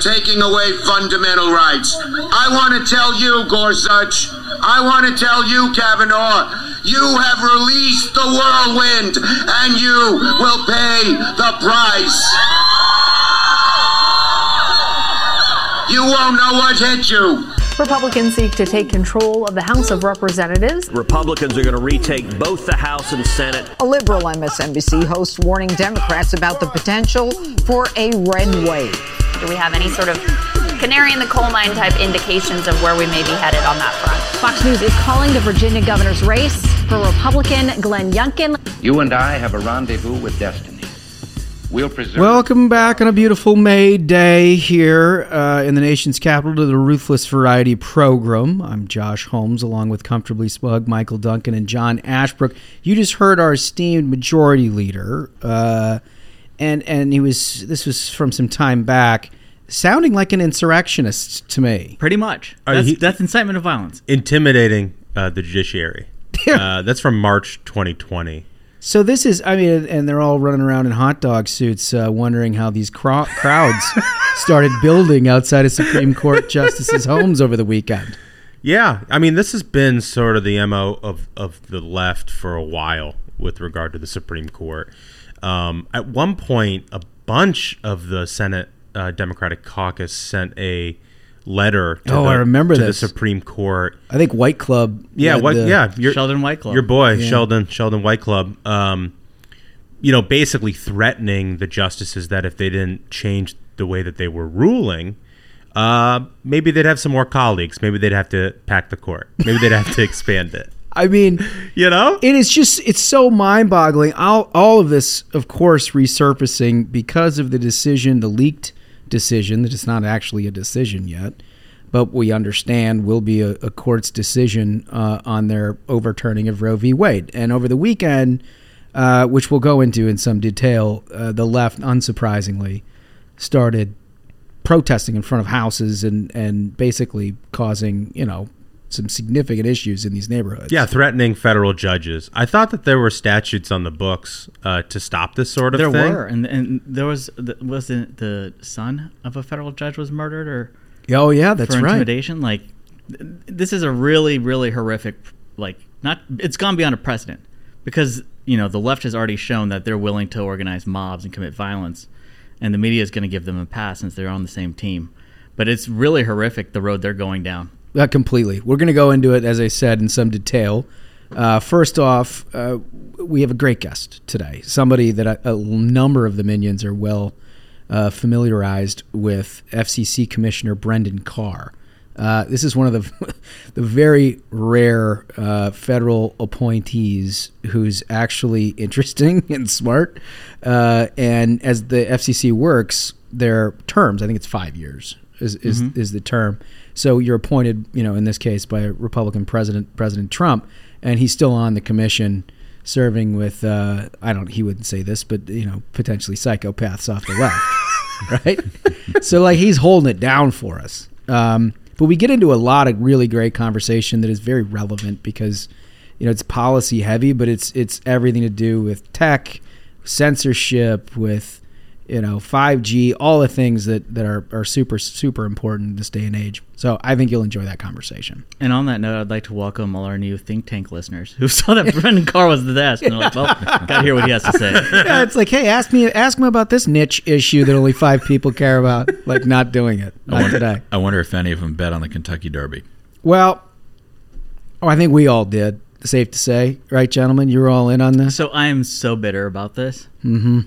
Taking away fundamental rights. I want to tell you, Gorsuch, I want to tell you, Kavanaugh, you have released the whirlwind and you will pay the price. You won't know what hit you. Republicans seek to take control of the House of Representatives. Republicans are going to retake both the House and Senate. A liberal MSNBC host warning Democrats about the potential for a red wave. Do we have any sort of canary in the coal mine type indications of where we may be headed on that front? Fox News is calling the Virginia governor's race for Republican Glenn Youngkin. You and I have a rendezvous with destiny. We'll preserve. Welcome back on a beautiful May day here uh, in the nation's capital to the Ruthless Variety program. I'm Josh Holmes, along with Comfortably Smug, Michael Duncan, and John Ashbrook. You just heard our esteemed majority leader, uh, and and he was this was from some time back, sounding like an insurrectionist to me. Pretty much. That's, he- that's incitement of violence. intimidating uh, the judiciary. uh, that's from March 2020. So this is, I mean, and they're all running around in hot dog suits, uh, wondering how these cro- crowds started building outside of Supreme Court justices' homes over the weekend. Yeah, I mean, this has been sort of the mo of of the left for a while with regard to the Supreme Court. Um, at one point, a bunch of the Senate uh, Democratic caucus sent a letter. To Oh, the, I remember to this. the Supreme Court. I think White Club. Yeah, led what? the- yeah, your, Sheldon White Club. your boy Yeah. Sheldon Sheldon White Club. Um, you know, basically threatening the justices that if they didn't change the way that they were ruling, uh, maybe they'd have some more colleagues. Maybe they'd have to pack the court. Maybe they'd have to expand it. I mean, You know? it is just, it's so mind boggling. All, all of this, of course, resurfacing because of the decision, the leaked decision, that it's not actually a decision yet, but we understand will be a, a court's decision uh, on their overturning of Roe v. Wade. And over the weekend, uh, which we'll go into in some detail, uh, the left, unsurprisingly, started protesting in front of houses and, and basically causing, you know, some significant issues in these neighborhoods. Yeah, threatening federal judges. I thought that there were statutes on the books uh, to stop this sort of there thing. There were, and and there was the, was the, the son of a federal judge was murdered or Oh yeah, that's for right. intimidation. Like this is a really really horrific. Like not it's gone beyond a precedent because you know the left has already shown that they're willing to organize mobs and commit violence, and the media is going to give them a pass since they're on the same team. But it's really horrific the road they're going down. Uh, completely. We're going to go into it, as I said, in some detail. Uh, first off, uh, we have a great guest today. Somebody that a, a number of the minions are well uh, familiarized with. FCC Commissioner Brendan Carr. Uh, this is one of the the very rare uh, federal appointees who's actually interesting and smart. Uh, and as the FCC works, their terms, I think it's five years, is is, is the term. So you're appointed, you know, in this case by a Republican president, President Trump, and he's still on the commission, serving with uh, I don't he wouldn't say this, but you know, potentially psychopaths off the left, right? so like he's holding it down for us. Um, but we get into a lot of really great conversation that is very relevant because you know it's policy heavy, but it's it's everything to do with tech, censorship, with you know 5G, all the things that that are, are super super important in this day and age. So I think you'll enjoy that conversation. And on that note, I'd like to welcome all our new think tank listeners who saw that Brendan Carr was the best, and they're like, "Well, gotta hear what he has to say." yeah, it's like, hey, ask me ask him about this niche issue that only five people care about, like not doing it. I wonder, today. I wonder if any of them bet on the Kentucky Derby. Well, oh, I think we all did. Safe to say, right, gentlemen? You were all in on this. So I am so bitter about this. Mm-hmm.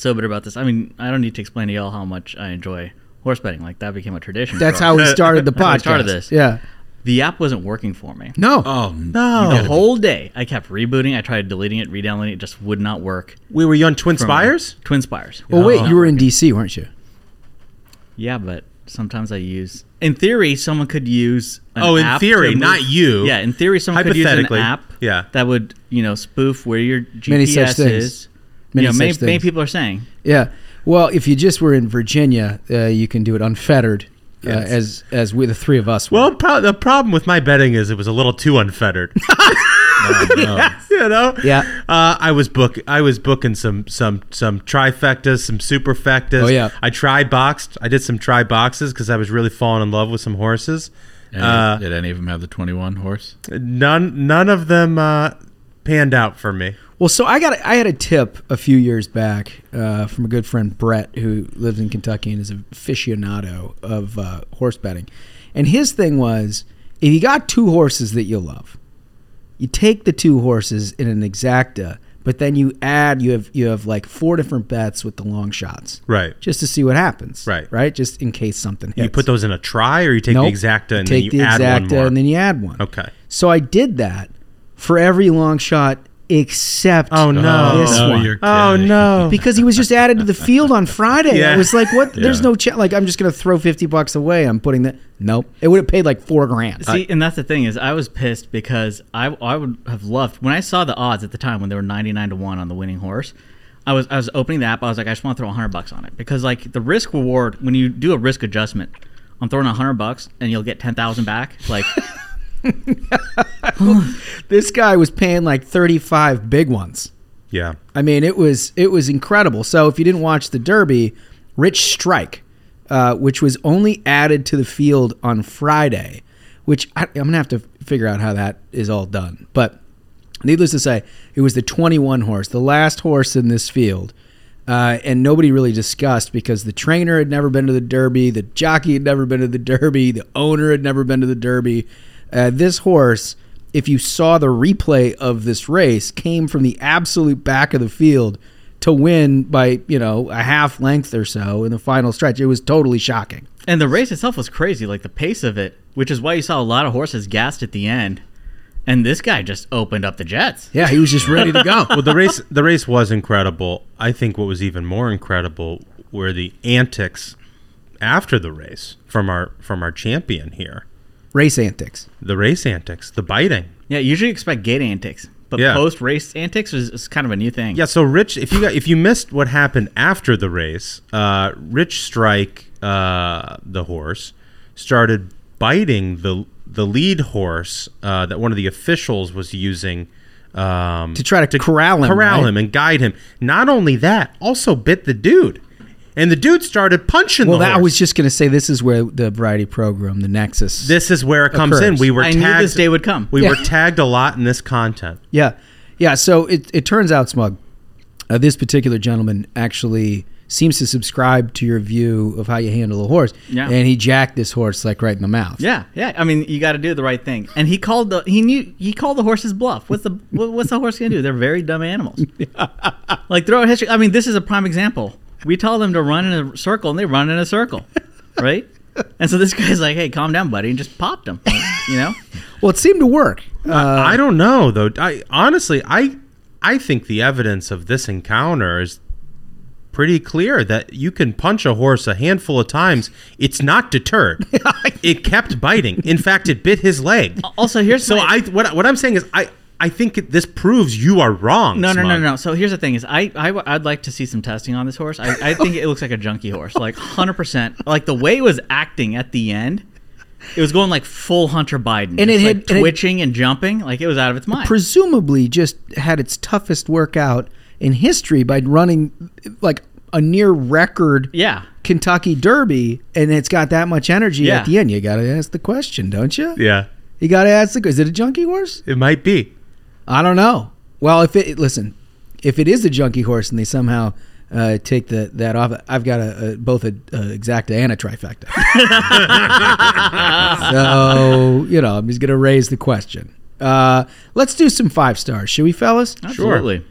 So bitter about this. I mean, I don't need to explain to y'all how much I enjoy horse betting. Like that became a tradition. That's how we started the That's podcast. started this. Yeah. The app wasn't working for me. No. Oh No. The whole day, I kept rebooting. I tried deleting it, re-downloading it. It just would not work. We were you on Twin Spires? Twin Spires. well, wait, oh. you were in. DC, weren't you? Yeah, but sometimes I use. In theory, someone could use. An Oh, in app theory, move- not you. Yeah, in theory, someone could use an app. yeah. That would you know spoof where your GPS Many such things. is. Many you know, many, many people are saying. Yeah. Well, if you just were in Virginia, uh, you can do it unfettered, uh, as as we the three of us. Were. Well, pro- the problem with my betting is it was a little too unfettered. you know. Yeah. Uh, I was book. I was booking some some some trifectas, some superfectas. Oh, yeah. I tri boxed. I did some tri boxes because I was really falling in love with some horses. Any, Uh, did any of them have the 21 horse? none none of them uh, panned out for me. Well, so I got I had a tip a few years back uh, from a good friend Brett who lives in Kentucky and is a aficionado of uh, horse betting, and his thing was if you got two horses that you love, you take the two horses in an exacta, but then you add you have you have like four different bets with the long shots, Right. Just to see what happens, Right. Right, just in case something hits. You put those in a try, or you take Nope. the exacta and take then you the add exacta one more. and then you add one. okay. So I did that for every long shot except Oh no. this no, one. Oh no. because he was just added to the field on Friday. Yeah. I was like, what? There's no chance. Like, I'm just going to throw 50 bucks away. I'm putting that. Nope. It would have paid like four grand. See, and that's the thing is, I was pissed because I I would have loved when I saw the odds at the time when they were ninety nine to one on the winning horse. I was I was opening the app. I was like, I just want to throw hundred bucks on it because like the risk reward when you do a risk adjustment, I'm throwing hundred bucks and you'll get ten thousand back. Like this guy was paying like 35 big ones. yeah. I mean, it was it was incredible. So if you didn't watch the Derby, Rich Strike, uh, which was only added to the field on Friday, which I, I'm gonna have to figure out how that is all done. But needless to say, it was the 21 horse, the last horse in this field. Uh, and nobody really discussed because the trainer had never been to the Derby, the jockey had never been to the Derby, the owner had never been to the Derby. Uh, this horse, if you saw the replay of this race, came from the absolute back of the field to win by you know a half length or so in the final stretch. It was totally shocking. And the race itself was crazy, like the pace of it, which is why you saw a lot of horses gassed at the end. And this guy just opened up the jets. Yeah, he was just ready to go. Well, the race the race was incredible. I think what was even more incredible were the antics after the race from our from our champion here. Race antics. The race antics, the biting. Yeah, usually you expect gate antics, but Yeah. post race antics is, is kind of a new thing. Yeah, so Rich, if you got, if you missed what happened after the race, uh, Rich Strike, uh, the horse, started biting the the lead horse uh, that one of the officials was using um, To try to corral him, corral right? him, and guide him. Not only that, also bit the dude, and the dude started punching Well, the that, I was just going to say this is where the variety program, the Nexus. this is where it comes in. We were I tagged, knew this day would come. We Yeah. were tagged a lot in this content. Yeah, yeah. So it it turns out, Smug, uh, this particular gentleman actually seems to subscribe to your view of how you handle a horse. Yeah. and he jacked this horse like right in the mouth. Yeah, yeah. I mean, you got to do the right thing. And he called the he knew he called the horse's bluff. What's the what's the horse gonna do? They're very dumb animals. like throughout history, I mean, this is a prime example. We tell them to run in a circle, and they run in a circle, right? And so this guy's like, "Hey, calm down, buddy," and just popped him. You know? Well, it seemed to work. Uh, I don't know though. I honestly, I I think the evidence of this encounter is pretty clear that you can punch a horse a handful of times. It's not deterred. it kept biting. In fact, it bit his leg. Also, here's So my- I what what I'm saying is I I think this proves you are wrong. No, no, no, Smug. no. So here's the thing: is I, I would like to see some testing on this horse. I, I think it looks like a junkie horse, like hundred percent. Like the way it was acting at the end, it was going like full Hunter Biden, And it Just, had- like, and it- twitching and jumping, like it was out of its mind. presumably just had its toughest workout in history by running like a near record yeah, Kentucky Derby, and it's got that much energy Yeah. at the end. You got to ask the question, don't you? Yeah, You got to ask the. Is it a junkie horse? it might be. I don't know. Well, if it listen, if it is a junkie horse and they somehow uh, take the that off, I've got a, a both a, a exacta and a trifecta. so you know, I'm just gonna raise the question. Uh, let's do some five stars, should we, fellas? absolutely.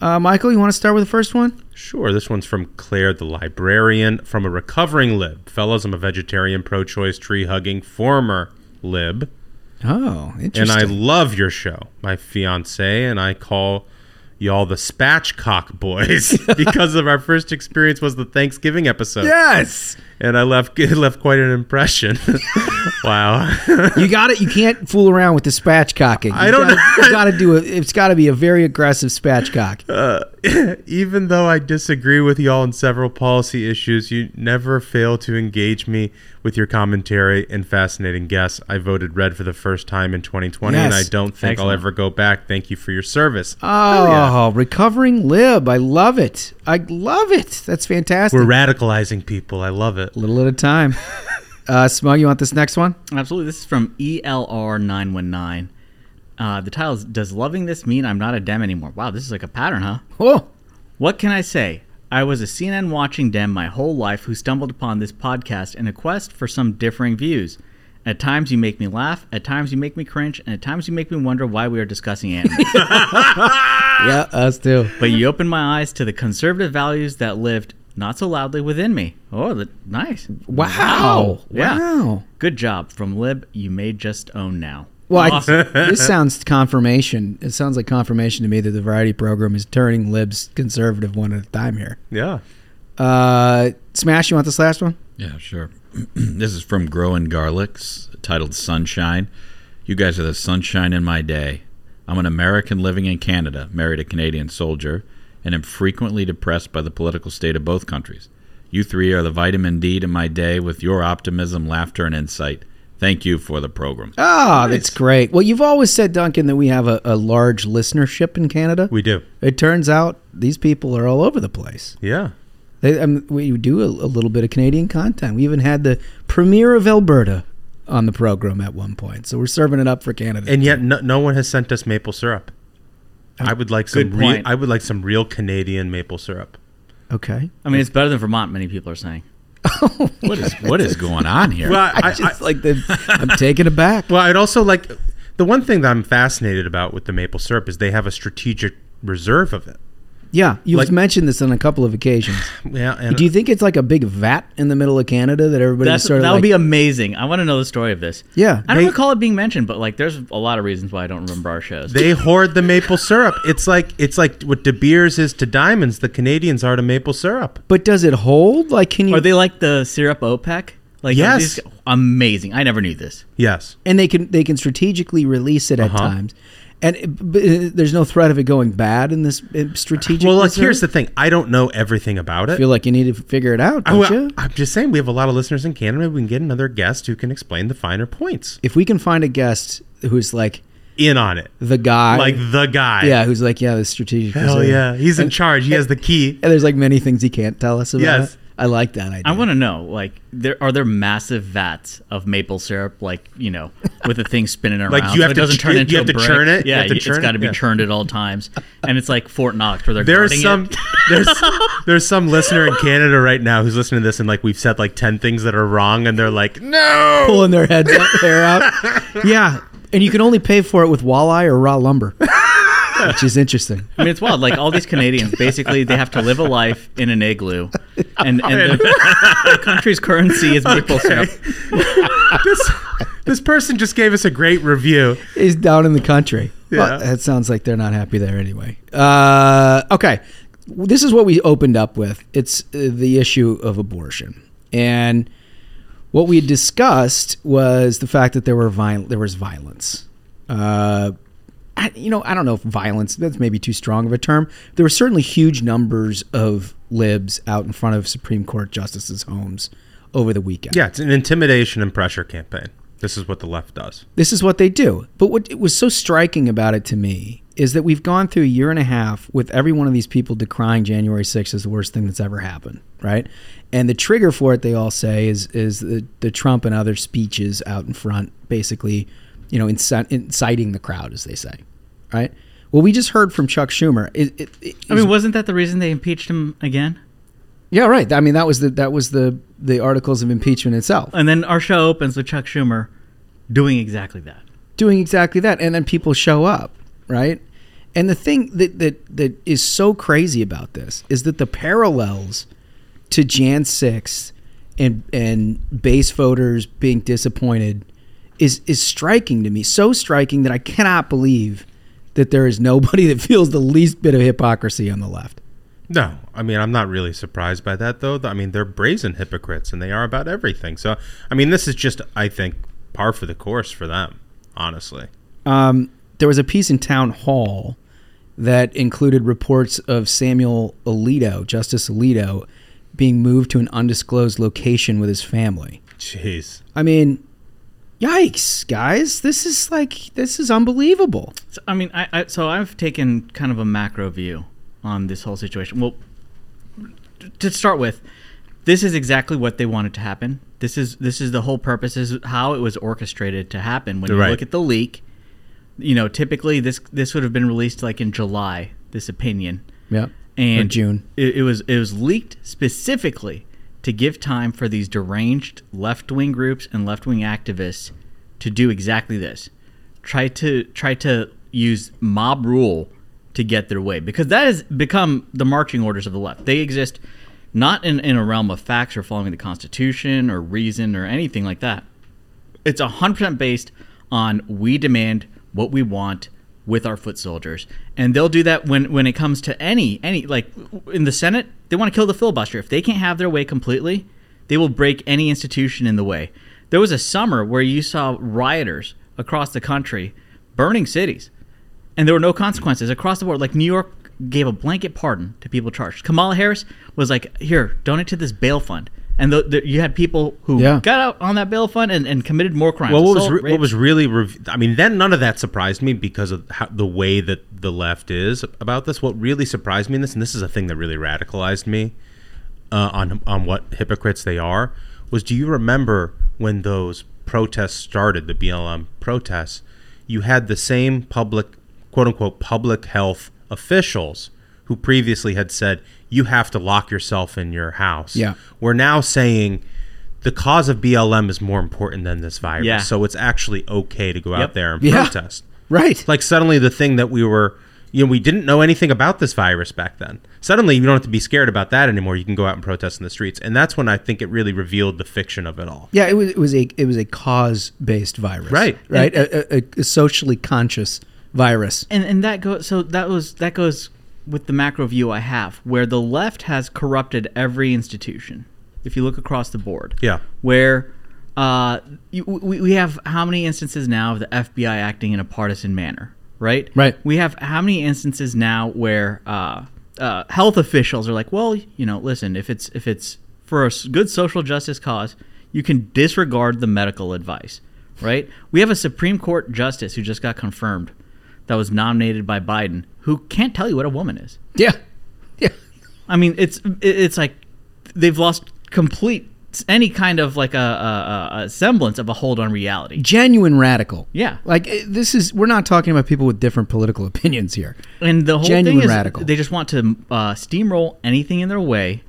Uh, Michael, you want to start with the first one? Sure. This one's from Claire the librarian, from a recovering lib. Fellas, I'm a vegetarian, pro-choice, tree-hugging, former lib. Oh, and. I love your show. My fiance and I call y'all the Spatchcock Boys because of our first experience was the Thanksgiving episode. yes. And I left it left quite an impression. wow. You got it. You can't fool around with the spatchcocking. I don't Gotta, know. got to do it. It's got to be a very aggressive spatchcock. Uh, even though I disagree with y'all on several policy issues, you never fail to engage me with your commentary and fascinating guests. I voted red for the first time in 2020, and I don't think I'll ever go back. Thank you for your service. Oh, yeah. recovering lib. I love it. I love it. That's fantastic. We're radicalizing people. I love it. A little at a time. Uh, Smug, you want this next one? Absolutely. This is from E ELR919. Uh, the title is Does Loving This Mean I'm Not a Dem Anymore? Wow, this is like a pattern, huh? Oh, What can I say? I was a CNN watching Dem my whole life who stumbled upon this podcast in a quest for some differing views. At times you make me laugh, at times you make me cringe, and at times you make me wonder why we are discussing anime. yeah, us too. but you opened my eyes to the conservative values that lived not so loudly within me. Oh, the, nice. Wow. Yeah. Wow. Good job. From Lib, you may just own now. Well, Awesome. I, this sounds confirmation. It sounds like confirmation to me that the variety program is turning libs conservative one at a time here. Yeah. Uh, Smash, you want this last one? Yeah, sure. this is from Growing Garlics, titled Sunshine. You guys are the sunshine in my day. I'm an American living in Canada, married a Canadian soldier, and am frequently depressed by the political state of both countries. You three are the vitamin D to my day with your optimism, laughter, and insight. Thank you for the program. Ah, that's great. Well, you've always said, Duncan, that we have a, a large listenership in Canada. We do. It turns out these people are all over the place. Yeah. They, I mean, we do a, a little bit of Canadian content. We even had the premier of Alberta on the program at one point, so we're serving it up for Canada. And yet, no, no one has sent us maple syrup. I would like some. Real, point. I would like some real Canadian maple syrup. okay, I mean, it's better than Vermont, many people are saying. Oh, what is what is going on here? Well, I, I I, just like the. I'm taken aback. well, I'd also like the one thing that I'm fascinated about with the maple syrup is they have a strategic reserve of it. Yeah, you've Like- mentioned this on a couple of occasions. Yeah, and Do you think it's like a big vat in the middle of Canada that everybody That's, sort of that like, would be amazing. I want to know the story of this. Yeah, I don't They- recall it being mentioned, but like, there's a lot of reasons why I don't remember our shows. they hoard the maple syrup. It's like it's like what De Beers is to diamonds. The Canadians are to maple syrup. but does it hold? Like, can you? Are they like the syrup OPEC? Like, Yes. these- amazing. I never knew this. Yes. and they can they can strategically release it at Uh-huh. times, and it, uh, there's no threat of it going bad in this uh, strategic. Well, like here's the thing. I don't know everything about it. I feel like you need to figure it out, I, don't well, you? I'm just saying we have a lot of listeners in Canada. We can get another guest who can explain the finer points. If we can find a guest who's like In on it, the guy, like the guy. yeah, who's like yeah, the strategic. Hell reserve. yeah, he's in charge. He has the key. And there's like many things he can't tell us about. Yes. It. I like that idea. I want to know, like, there are there massive vats of maple syrup, like you know, with the thing spinning around, Like, you so have it to doesn't ch- turn you have a to brick. churn it? You Yeah, have to it's churn it has got to be Yeah. churned at all times, and it's like Fort Knox where they're There's some it. there's there's some listener in Canada right now who's listening to this and like we've said like ten things that are wrong and they're like no. pulling their heads out, hair out. Yeah, and you can only pay for it with walleye or raw lumber, which is interesting. I mean, it's wild. Like all these Canadians, basically, they have to live a life in an igloo, and and the, the country's currency is maple syrup. this this person just gave us a great review. He's down in the country. Well, Yeah. that sounds like they're not happy there anyway. Uh, okay, this is what we opened up with. It's uh, the issue of abortion, and what we discussed was the fact that there were viol- there was violence. Uh, I, you know, I don't know if violence that's maybe too strong of a term. There were certainly huge numbers of libs out in front of Supreme Court justices' homes over the weekend. Yeah, it's an intimidation and pressure campaign. This is what the left does. This is what they do. But what it was so striking about it to me is that we've gone through a year and a half with every one of these people decrying January 6th as the worst thing that's ever happened, right? And the trigger for it, they all say, is is the, the Trump and other speeches out in front, basically, you know, inci- inciting the crowd, as they say, right? Well, we just heard from Chuck Schumer. It, it, it- I mean, wasn't that the reason they impeached him again? yeah, right. I mean, that was the that was the the articles of impeachment itself. And then our show opens with Chuck Schumer doing exactly that. doing exactly that and then people show up right and the thing that that that is so crazy about this is that the parallels to Jan 6 and and base voters being disappointed is is striking to me so striking that I cannot believe that there is nobody that feels the least bit of hypocrisy on the left No, I mean I'm not really surprised by that though. I mean they're brazen hypocrites and they are about everything. So I mean this is just I think par for the course for them, honestly. Um, there was a piece in Town Hall that included reports of Samuel Alito, Justice Alito, being moved to an undisclosed location with his family. Jeez. I mean, yikes, guys! This is like this is unbelievable. So, I mean, I, I so I've taken kind of a macro view on this whole situation. Well, to start with, this is exactly what they wanted to happen. This is this is the whole purpose. This is how it was orchestrated to happen. When you Right. look at the leak, you know, typically this this would have been released like in July. This opinion, Yeah, and Or June. It, it was it was leaked specifically to give time for these deranged left wing groups and left wing activists to do exactly this. Try to try to use mob rule to get their way because that has become the marching orders of the left. They exist not in, in a realm of facts or following the Constitution or reason or anything like that. It's 100% based on we demand what we want with our foot soldiers. And they'll do that when, when it comes to any, any, like in the Senate, they want to kill the filibuster. If they can't have their way completely, they will break any institution in the way. There was a summer where you saw rioters across the country burning cities, and there were no consequences across the board. Like New York gave a blanket pardon to people charged. Kamala Harris was like, "Here, donate to this bail fund," and the, the, you had people who Yeah. got out on that bail fund and, and committed more crimes. Well, what was re- what was really rev- I mean, then none of that surprised me because of how, the way that the left is about this. What really surprised me in this, and this is a thing that really radicalized me uh, on on what hypocrites they are, was do you remember when those protests started, the BLM protests? You had the same public, quote unquote, public health officials who previously had said you have to lock yourself in your house. Yeah. we're now saying the cause of BLM is more important than this virus. Yeah. So it's actually okay to go Yep. out there and Yeah. protest. Right. Like suddenly the thing that we were, you know, we didn't know anything about this virus back then. Suddenly you don't have to be scared about that anymore. You can go out and protest in the streets. And that's when I think it really revealed the fiction of it all. Yeah, it was it was a it was a cause based virus. Right. Right. A, a, a socially conscious virus. and and that goes so that was that goes with the macro view I have, where the left has corrupted every institution. If you look across the board, Yeah. where uh, you, we, we have how many instances now of the FBI acting in a partisan manner, right? Right. We have how many instances now where uh, uh, health officials are like, well, you know, listen, if it's if it's for a good social justice cause, you can disregard the medical advice, right? We have a Supreme Court justice who just got confirmed that was nominated by Biden who can't tell you what a woman is. Yeah. Yeah. I mean, it's it's like they've lost complete any kind of like a, a, a- semblance of a hold on reality. Genuine radical. Yeah. Like eh, this is we're not talking about people with different political opinions here. And the whole Genuine thing is radical. they just want to uh, steamroll anything in their way.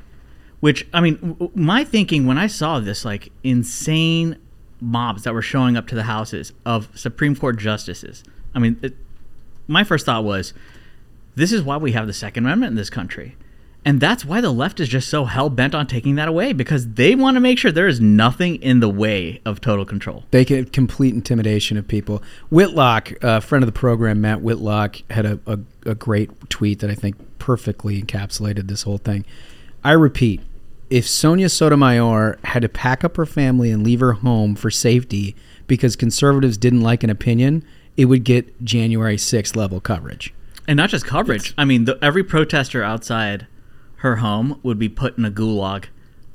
Which I mean, w- my thinking when I saw this like insane mobs that were showing up to the houses of Supreme Court justices. I mean, it, my first thought was, this is why we have the Second Amendment in this country. And that's why the left is just so hell bent on taking that away because they want to make sure there is nothing in the way of total control. They get complete intimidation of people. Whitlock, a friend of the program, Matt Whitlock, had a, a, a great tweet that I think perfectly encapsulated this whole thing. I repeat, if Sonia Sotomayor had to pack up her family and leave her home for safety because conservatives didn't like an opinion, it would get January 6th level coverage. And not just coverage. I mean, the, every protester outside her home would be put in a gulag,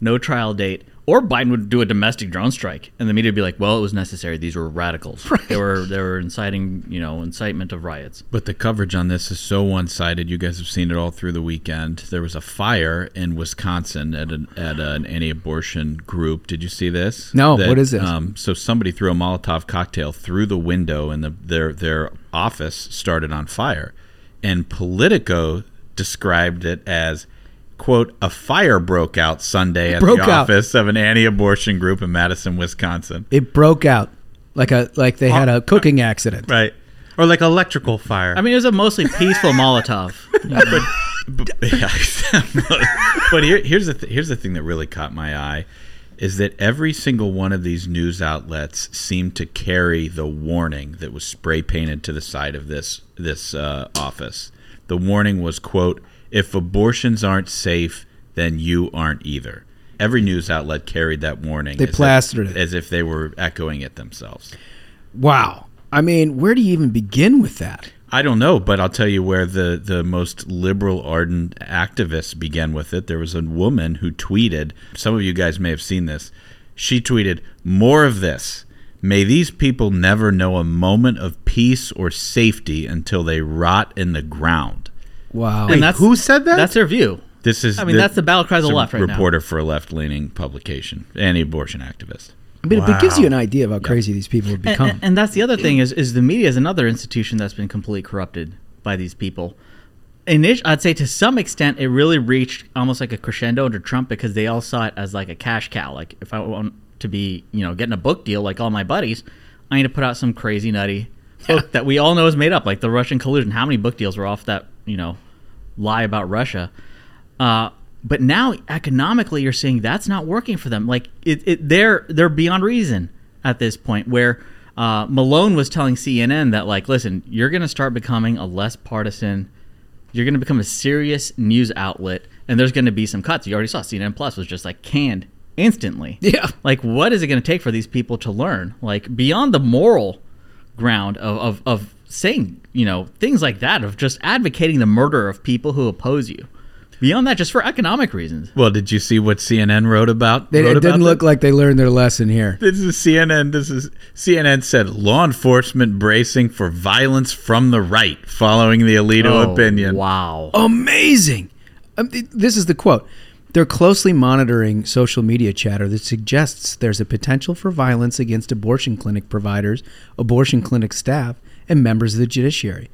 no trial date, or Biden would do a domestic drone strike, and the media would be like, "Well, it was necessary. These were radicals. They were they were inciting, you know, incitement of riots." But the coverage on this is so one-sided. You guys have seen it all through the weekend. There was a fire in Wisconsin at an at an anti-abortion group. Did you see this? No, what is this? Um, so somebody threw a Molotov cocktail through the window, and the, their their office started on fire. And Politico described it as. "Quote: A fire broke out Sunday at Broke the out. office of an anti-abortion group in Madison, Wisconsin." It broke out like a like they had a cooking accident. Right. Or like electrical fire. I mean, it was a mostly peaceful Molotov. but, but here, here's the th- here's the thing that really caught my eye is that every single one of these news outlets seemed to carry the warning that was spray painted to the side of this this uh, office. The warning was quote: "If abortions aren't safe, then you aren't either." every news outlet carried that warning. They if- plastered it. as if they were echoing it themselves. Wow. I mean, where do you even begin with that? I don't know, but I'll tell you where the, the most liberal, ardent activists began with it. There was a woman who tweeted, some of you guys may have seen this. She tweeted, More of this. May these people never know a moment of peace or safety until they rot in the ground. Wow. and that's who said that? That's their view. This is I mean, that's the battle cry of the left right now. reporter for a left leaning publication, anti-abortion activist. I mean, it gives you an idea of how crazy these people have become. and, and that's the other thing is is the media is another institution that's been completely corrupted by these people. Init- I'd say to some extent it really reached almost like a crescendo under Trump because they all saw it as like a cash cow. Like if I want to be, you know, getting a book deal like all my buddies, I need to put out some crazy nutty book that we all know is made up, like the Russian collusion. How many book deals were off that, you know, lie about Russia? Uh, but now economically, you're seeing that's not working for them. Like it, it they're they're beyond reason at this point. Where uh, Malone was telling CNN that like, listen, you're going to start becoming a less partisan. You're going to become a serious news outlet, and there's going to be some cuts. You already saw CNN Plus was just like canned instantly. Yeah. Like, what is it going to take for these people to learn? Like beyond the moral ground of, of, of saying, you know, things like that, of just advocating the murder of people who oppose you. Beyond that, just for economic reasons. Well, did you see what CNN wrote about? They, wrote it didn't about look that? like they learned their lesson here. This is CNN. This is CNN said law enforcement bracing for violence from the right following the Alito Oh, opinion. Wow. Amazing. Um, th- this is the quote. They're closely monitoring social media chatter that suggests there's a potential for violence against abortion clinic providers, abortion clinic staff, and members of the judiciary.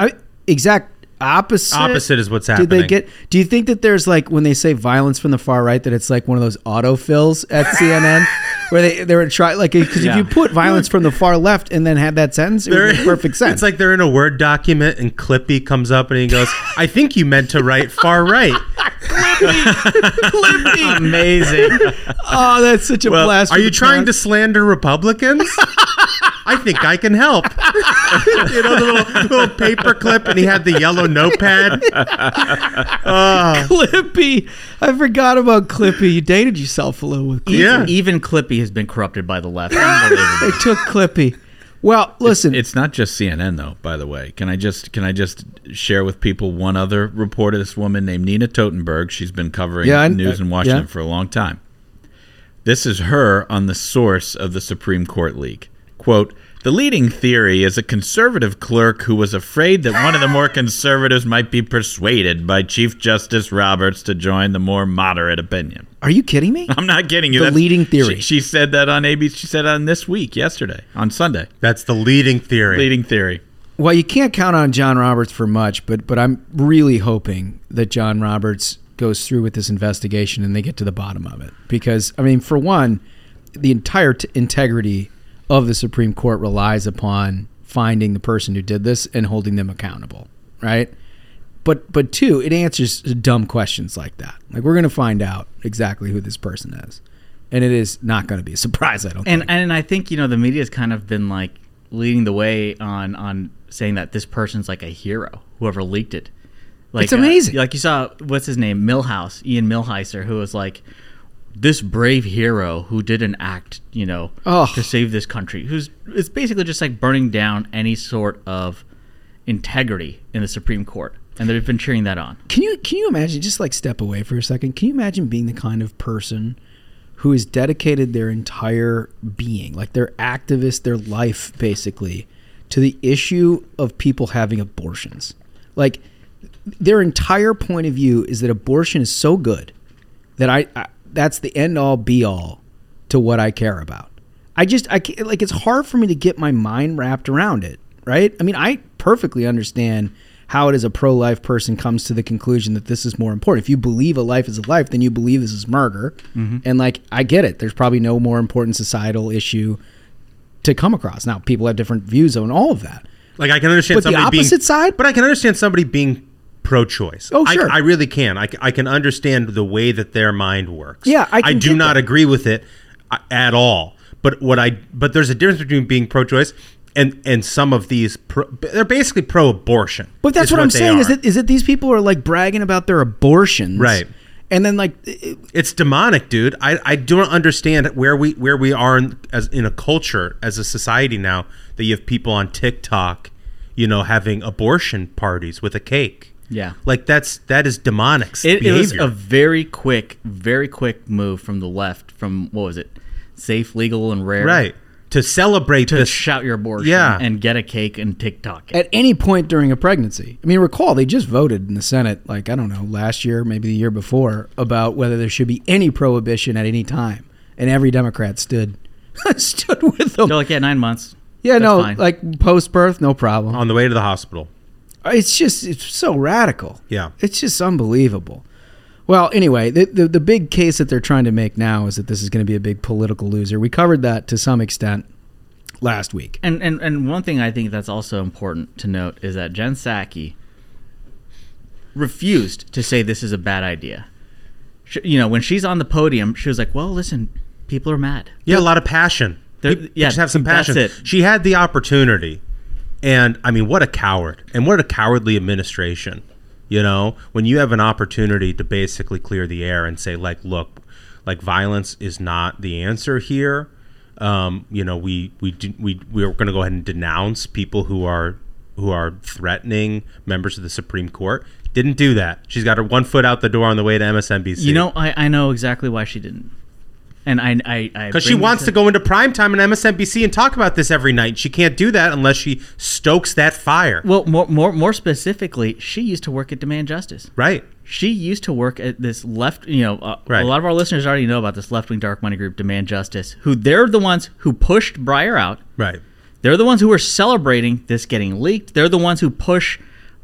I, exact opposite. Opposite is what's happening. Did they get? Do you think that there's like when they say violence from the far right that it's like one of those autofills at CNN where they they were try like because Yeah. if you put violence from the far left and then had that sentence, it would make perfect sense. It's like they're in a Word document and Clippy comes up and he goes, I think you meant to write far right. Clippy, Clippy, amazing. oh, that's such a blast. Are you trying to slander Republicans? I think I can help. you know, the little, little paper clip, and he had the yellow notepad. Oh, Clippy. I forgot about Clippy. You dated yourself a little with Clippy. Yeah. Even Clippy has been corrupted by the left. They Unbelievable. took Clippy. Well, listen. It's not just CNN though, by the way. Can I just can I just share with people one other report of this woman named Nina Totenberg? She's been covering Yeah, I- news in uh, Washington yeah. for a long time. This is her on the source of the Supreme Court leak. Quote, the leading theory is a conservative clerk who was afraid that one of the more conservatives might be persuaded by Chief Justice Roberts to join the more moderate opinion. Are you kidding me? I'm not kidding you. The That's- leading theory. She, she said that on ABC. She said on this week, yesterday, on Sunday. that's the leading theory. Leading theory. Well, you can't count on John Roberts for much, but but I'm really hoping that John Roberts goes through with this investigation and they get to the bottom of it. Because I mean, for one, the entire t- integrity of the Supreme Court relies upon finding the person who did this and holding them accountable, right? But but two, it answers dumb questions like that. Like we're going to find out exactly who this person is, and it is not going to be a surprise. I don't. and think. and I think you know the media's kind of been like leading the way on on saying that this person's like a hero, whoever leaked it. Like, It's amazing. like you saw, what's his name, Millhouse, Ian Millhiser, who was like this brave hero who did an act, you know, Oh. to save this country. Who's it's basically just like burning down any sort of integrity in the Supreme Court, and they've been cheering that on. Can you can you imagine just like step away for a second? Can you imagine being the kind of person who has dedicated their entire being, like their activist, their life basically, to the issue of people having abortions? Like their entire point of view is that abortion is so good that I, I that's the end all be all to what I care about. I just I can't, like it's hard for me to get my mind wrapped around it, right? I mean, I perfectly understand how it is a pro-life person comes to the conclusion that this is more important. If you believe a life is a life, then you believe this is murder. Mm-hmm. And like I get it. There's probably no more important societal issue to come across. Now, people have different views on all of that. Like I can understand But the opposite being, side? but I can understand somebody being pro-choice. Oh, I- sure. I, really can. I, I, can understand the way that their mind works. Yeah, I can do not that. agree with it uh, at all. But what I but there's a difference between being pro-choice and and some of these pro, they're basically pro-abortion. But that's is what, I'm saying is are. that is that these people are like bragging about their abortions, Right. And then like it- It's demonic, dude. I, I don't understand where we where we are in, as in a culture as a society now that you have people on TikTok, you know, having abortion parties with a cake. Yeah. Like that's that is demonic It, it was a very quick, very quick move from the left. From what was it? Safe, legal, and rare. right to celebrate To this. shout your abortion. Yeah. And get a cake and TikTok. it. at any point during a pregnancy. I mean, recall they just voted in the Senate, like I don't know, last year, maybe the year before, about whether there should be any prohibition at any time, and every Democrat stood stood with them. They're like, yeah, nine months. yeah, that's no, fine. like post birth, no problem. on the way to the hospital. Uh, it's just it's so radical. Yeah. It's just unbelievable. Well, anyway, the, the the big case that they're trying to make now is that this is going to be a big political loser. We covered that to some extent last week. And, and and one thing I think that's also important to note is that Jen Psaki refused to say this is a bad idea. She, you know, when she's on the podium, she was like, "Well, listen, people are mad." Yeah, a lot of passion. There- People yeah, just have some that's passion. it. She had the opportunity, and I mean, what a coward, and what a cowardly administration. You know, when you have an opportunity to basically clear the air and say, like, look, like violence is not the answer here. Um, you know, we we do, we we're going to go ahead and denounce people who are who are threatening members of the Supreme Court. Didn't do that. She's got her one foot out the door on the way to MSNBC. You know, I, I know exactly why she didn't, and I I I Because she wants to go into prime time on MSNBC and talk about this every night. She can't do that unless she stokes that fire. Well, more more more specifically, she used to work at Demand Justice. Right. She used to work at this left. You know, uh, Right. a lot of our listeners already know about this left wing dark money group, Demand Justice. Who they're the ones who pushed Breyer out. Right. They're the ones who are celebrating this getting leaked. They're the ones who push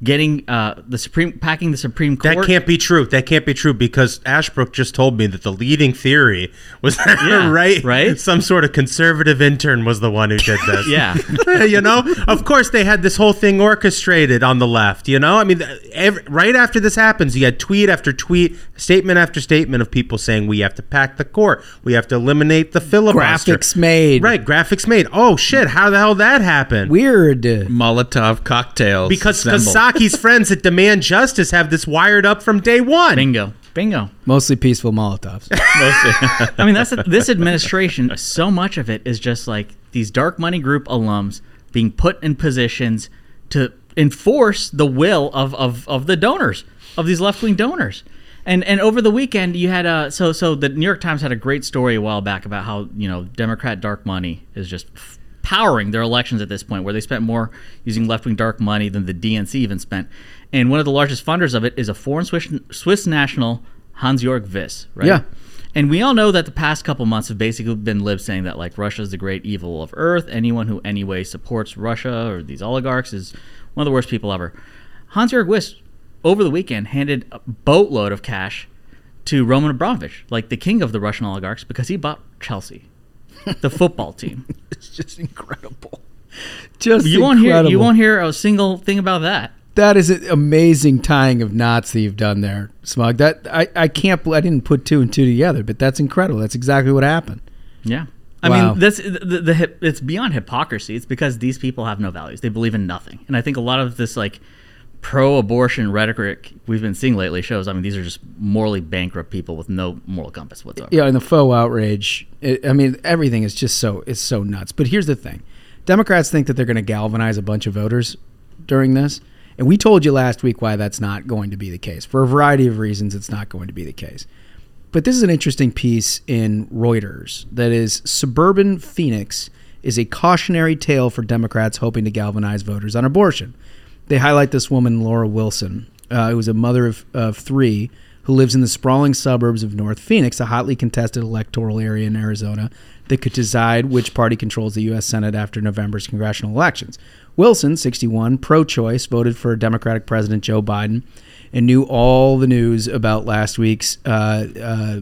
getting uh, the Supreme packing the Supreme Court. That can't be true. That can't be true because Ashbrook just told me that the leading theory was Yeah, right, right? Some sort of conservative intern was the one who did this. Yeah. you know, of course they had this whole thing orchestrated on the left. You know, I mean, every, right after this happens, you had tweet after tweet, statement after statement of people saying we have to pack the court, we have to eliminate the filibuster. Graphics made. Right, graphics made. Oh shit! How the hell that happened? Weird. Molotov cocktails. because assembled. Psaki's friends that Demand Justice have this wired up from day one. bingo, bingo. Mostly peaceful Molotovs. I mean, that's this administration. So much of it is just like these dark money group alums being put in positions to enforce the will of of, of the donors of these left wing donors. And and over the weekend, you had a so so the New York Times had a great story a while back about how you know Democrat dark money is just f- powering their elections at this point, where they spent more using left wing dark money than the DNC even spent. And one of the largest funders of it is a foreign Swiss, Swiss national, Hans Jörg Wyss, right? Yeah. And we all know that the past couple months have basically been libs saying that like Russia is the great evil of Earth. Anyone who anyway supports Russia or these oligarchs is one of the worst people ever. Hans Jörg Wyss over the weekend handed a boatload of cash to Roman Abramovich, like the king of the Russian oligarchs, because he bought Chelsea, the football team. it's just incredible. Just You won't hear incredible. you won't hear a single thing about that. That is an amazing tying of knots that you've done there, Smug. That I, I can't. bel- I didn't put two and two together, but that's incredible. That's exactly what happened. Yeah. I Wow. mean, that's the, the hip, it's beyond hypocrisy. It's because these people have no values. They believe in nothing. And I think a lot of this like pro-abortion rhetoric we've been seeing lately shows. I mean, these are just morally bankrupt people with no moral compass whatsoever. Yeah, and the faux outrage. It, I mean, everything is just so it's so nuts. But here's the thing: Democrats think that they're going to galvanize a bunch of voters during this, and we told you last week why that's not going to be the case. For a variety of reasons, it's not going to be the case. But this is an interesting piece in Reuters that is suburban Phoenix is a cautionary tale for Democrats hoping to galvanize voters on abortion. They highlight this woman, Laura Wilson, uh, who is a mother of, of three who lives in the sprawling suburbs of North Phoenix, a hotly contested electoral area in Arizona that could decide which party controls the U.S. Senate after November's congressional elections. Wilson, 61, pro choice, voted for Democratic President Joe Biden and knew all the news about last week's uh, uh,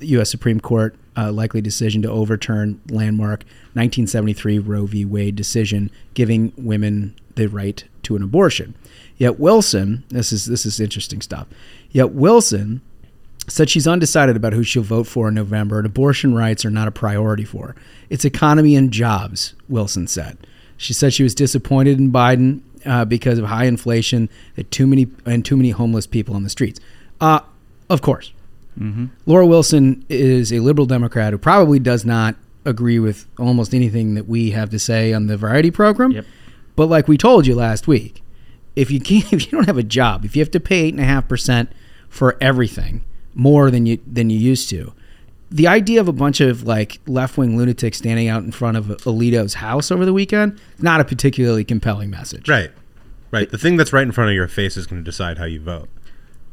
U.S. Supreme Court uh, likely decision to overturn landmark 1973 Roe v. Wade decision, giving women the right to an abortion. Yet Wilson, this is this is interesting stuff. Yet Wilson said she's undecided about who she'll vote for in November, and abortion rights are not a priority for her. It's economy and jobs, Wilson said. She said she was disappointed in Biden uh, because of high inflation, that too many and too many homeless people on the streets. Uh, of course, Laura Wilson is a liberal Democrat who probably does not agree with almost anything that we have to say on the variety program. Yep. But like we told you last week, if you can't, if you don't have a job, if you have to pay eight and a half percent for everything more than you than you used to, the idea of a bunch of like left wing lunatics standing out in front of Alito's house over the weekend not a particularly compelling message. Right. Right. The thing that's right in front of your face is going to decide how you vote.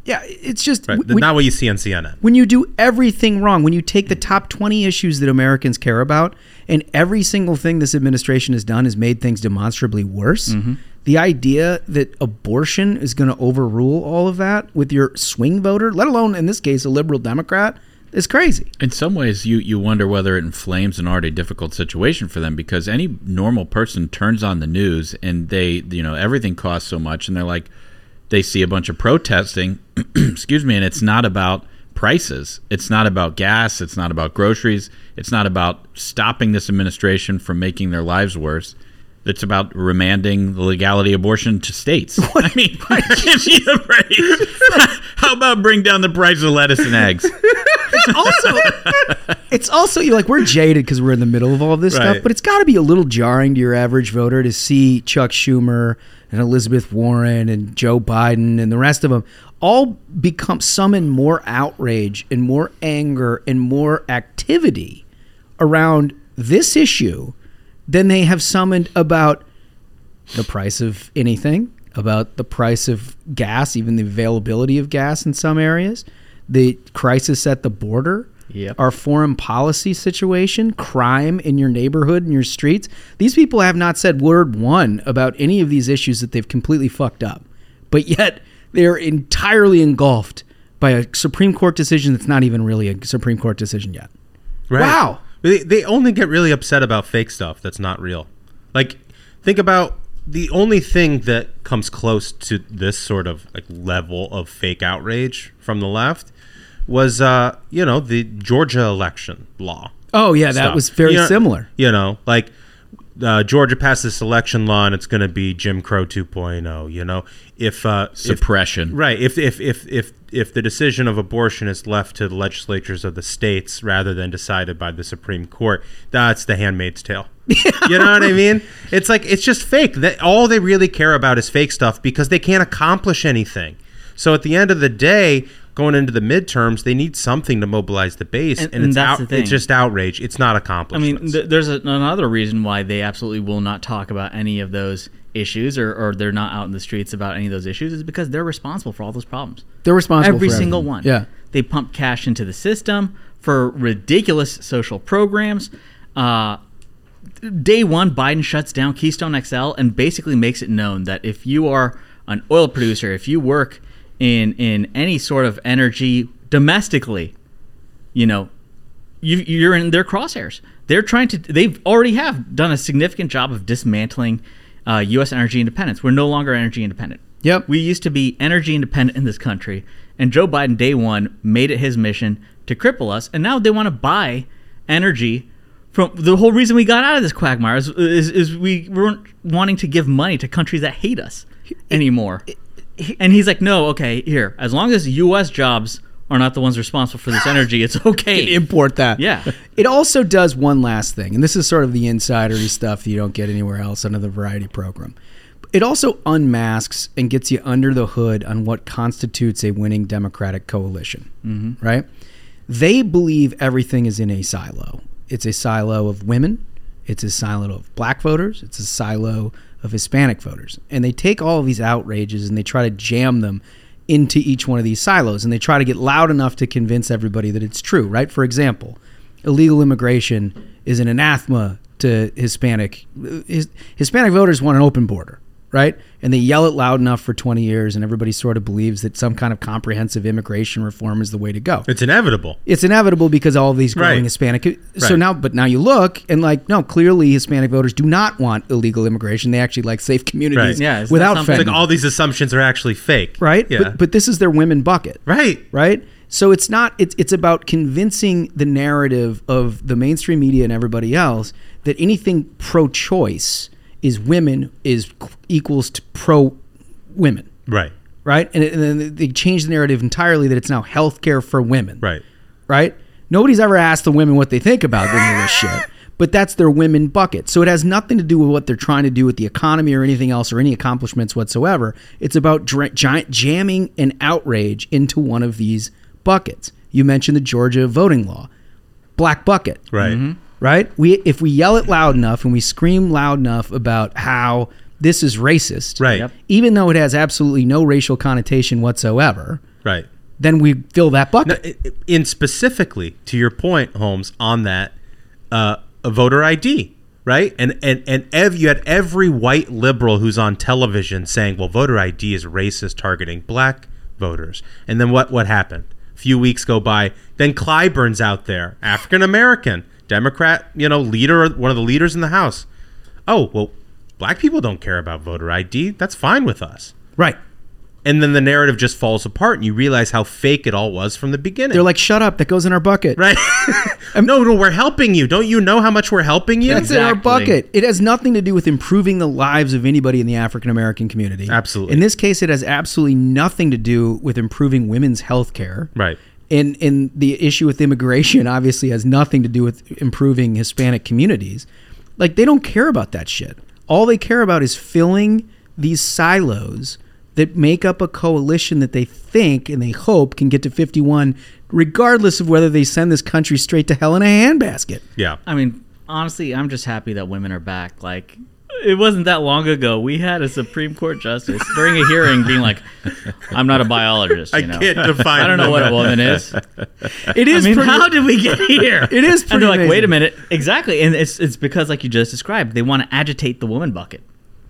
Yeah, it's just Right. w- Not what you see on CNN. when you do everything wrong, when you take the mm. top 20 issues that Americans care about, and every single thing this administration has done has made things demonstrably worse, mm-hmm. the idea that abortion is going to overrule all of that with your swing voter, let alone in this case a liberal Democrat, is crazy. In some ways, you, you wonder whether it inflames an already difficult situation for them because any normal person turns on the news and they, you know, everything costs so much and they're like, they see a bunch of protesting, excuse me, and it's not about prices. It's not about gas. It's not about groceries. It's not about stopping this administration from making their lives worse. It's about remanding the legality of abortion to states. What? I mean, give me a break. How about bring down the price of lettuce and eggs? also, it's also you're like we're jaded because we're in the middle of all this Right. stuff, but it's got to be a little jarring to your average voter to see Chuck Schumer and Elizabeth Warren and Joe Biden and the rest of them all become summon more outrage and more anger and more activity around this issue than they have summoned about the price of anything, about the price of gas, even the availability of gas in some areas, the crisis at the border, Yep. our foreign policy situation, crime in your neighborhood and your streets. These people have not said word one about any of these issues that they've completely fucked up. But yet they're entirely engulfed by a Supreme Court decision that's not even really a Supreme Court decision yet. Right. Wow. They, they only get really upset about fake stuff that's not real. Like, think about the only thing that comes close to this sort of like level of fake outrage from the left was, uh, you know, the Georgia election law. Oh yeah, that was very You know- similar. You know, like uh, Georgia passed this election law, and it's going to be Jim Crow 2.0. You know, if uh, if- Suppression. right? If if if if if the decision of abortion is left to the legislatures of the states rather than decided by the Supreme Court, that's the Handmaid's Tale. you know what I mean? It's like it's just fake. That all they really care about is fake stuff because they can't accomplish anything. So at the end of the day, going into the midterms, they need something to mobilize the base, and, And- and it's that's out, the thing. it's just outrage. It's not accomplishment. I mean, th- there's a, another reason why they absolutely will not talk about any of those issues, or, or they're not out in the streets about any of those issues, is because they're responsible for all those problems. They're responsible for Every single everything. one. Yeah. They pump cash into the system for ridiculous social programs. Uh, day one, Biden shuts down Keystone XL and basically makes it known that if you are an oil producer, if you work in in any sort of energy domestically, you know, you, you're in their crosshairs. They're trying to. They've already have done a significant job of dismantling uh, U.S. energy independence. We're no longer energy independent. Yep. We used to be energy independent in this country, and Joe Biden, day one, made it his mission to cripple us, and now they want to buy energy. From the whole reason we got out of this quagmire is, is, is we weren't wanting to give money to countries that hate us anymore. And he's like, no, okay, here, as long as U.S. jobs are not the ones responsible for this energy, it's okay. import that. Yeah. It also does one last thing, and this is sort of the insidery stuff that you don't get anywhere else under the variety program. It also unmasks and gets you under the hood on what constitutes a winning Democratic coalition. Mm-hmm. Right? They believe everything is in a silo. It's a silo of women. It's a silo of black voters. It's a silo of Hispanic voters. And they take all of these outrages and they try to jam them into each one of these silos and they try to get loud enough to convince everybody that it's true, right? For example, illegal immigration is an anathema to Hispanic uh, his, Hispanic voters want an open border, right? And they yell it loud enough for 20 years and everybody sort of believes that some kind of comprehensive immigration reform is the way to go. it's inevitable. It's inevitable because all of these growing Right. Hispanic. So Right. now, but now you look and like, no, clearly Hispanic voters do not want illegal immigration. They actually like safe communities Right. Yeah, without something? Fentanyl, like all these assumptions are actually fake. right? Yeah. But, but this is their women bucket right. right? So it's not it's it's about convincing the narrative of the mainstream media and everybody else that anything pro-choice is women is equals to pro women. Right. right? And, it, and then they changed the narrative entirely that it's now healthcare for women, Right. right? Nobody's ever asked the women what they think about any of this shit, but that's their women bucket. So it has nothing to do with what they're trying to do with the economy or anything else or any accomplishments whatsoever. It's about dra- giant jamming an outrage into one of these buckets. You mentioned the Georgia voting law, black bucket Right. Mm-hmm. Right? We if we yell it loud enough and we scream loud enough about how this is racist, Right. Yep. Even though it has absolutely no racial connotation whatsoever, Right. then we fill that bucket. i- i- in specifically to your point, Holmes, on that uh, a voter ID, right? And and and ev- you had every white liberal who's on television saying, "Well, voter ID is racist, targeting black voters." And then what what happened? A few weeks go by. Then Clyburn's out there, African American, Democrat, you know, leader, one of the leaders in the House. Oh well, black people don't care about voter ID. That's fine with us. right. And then the narrative just falls apart, and you realize how fake it all was from the beginning. They're like, "Shut up! That goes in our bucket." Right. no, no, we're helping you. Don't you know how much we're helping you? That's in our bucket. It has nothing to do with improving the lives of anybody in the African American community. Absolutely. In this case, it has absolutely nothing to do with improving women's health care. Right. And and the issue with immigration obviously has nothing to do with improving Hispanic communities. Like they don't care about that shit. All they care about is filling these silos that make up a coalition that they think and they hope can get to 51 regardless of whether they send this country straight to hell in a handbasket. Yeah. I mean, honestly, I'm just happy that women are back. Like, it wasn't that long ago we had a Supreme Court justice during a hearing being like, "I'm not a biologist." You I know? can't define I don't know what a woman. is. It is I mean, pretty- how did we get here? It is And they're like, wait a minute, exactly, and it's it's because like you just described, they want to agitate the woman bucket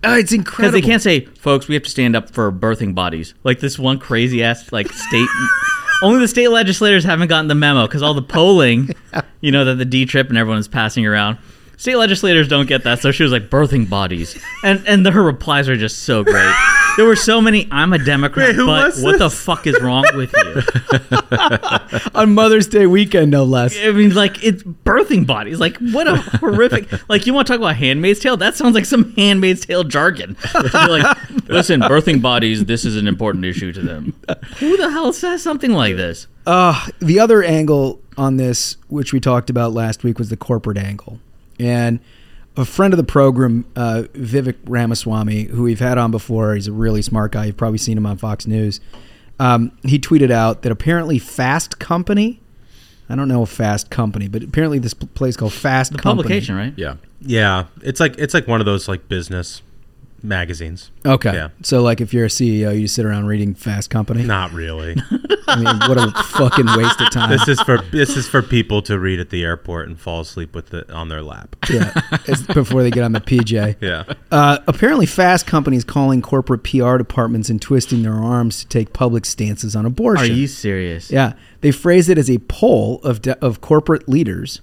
Oh, it's because incredible. they can't say, folks, we have to stand up for birthing bodies. Like this one crazy ass like state. Only the state legislators haven't gotten the memo because all the polling, you know, that the D trip and everyone's passing around. State legislators don't get that, so she was like birthing bodies, and and the, her replies are just so great. There were so many. I'm a Democrat, Wait, but what the fuck is wrong with you? on Mother's Day weekend, no less. I mean, like it's birthing bodies. Like what a horrific. Like you want to talk about Handmaid's Tale? That sounds like some Handmaid's Tale jargon. Like, listen, birthing bodies. This is an important issue to them. Who the hell says something like this? Uh, the other angle on this, which we talked about last week, was the corporate angle. And a friend of the program, uh, Vivek Ramaswamy, who we've had on before, he's a really smart guy. You've probably seen him on Fox News. Um, he tweeted out that apparently Fast Company, I don't know a Fast Company, but apparently this place called Fast The Company. publication, right? Yeah. Yeah. It's like it's like one of those like business magazines. Okay. Yeah. So, like, if you're a CEO, you sit around reading Fast Company. Not really. I mean, what a fucking waste of time. this is for this is for people to read at the airport and fall asleep with it on their lap. yeah, it's before they get on the PJ. Yeah. Uh, apparently, Fast Company is calling corporate PR departments and twisting their arms to take public stances on abortion. Are you serious? Yeah, they phrase it as a poll of de- of corporate leaders.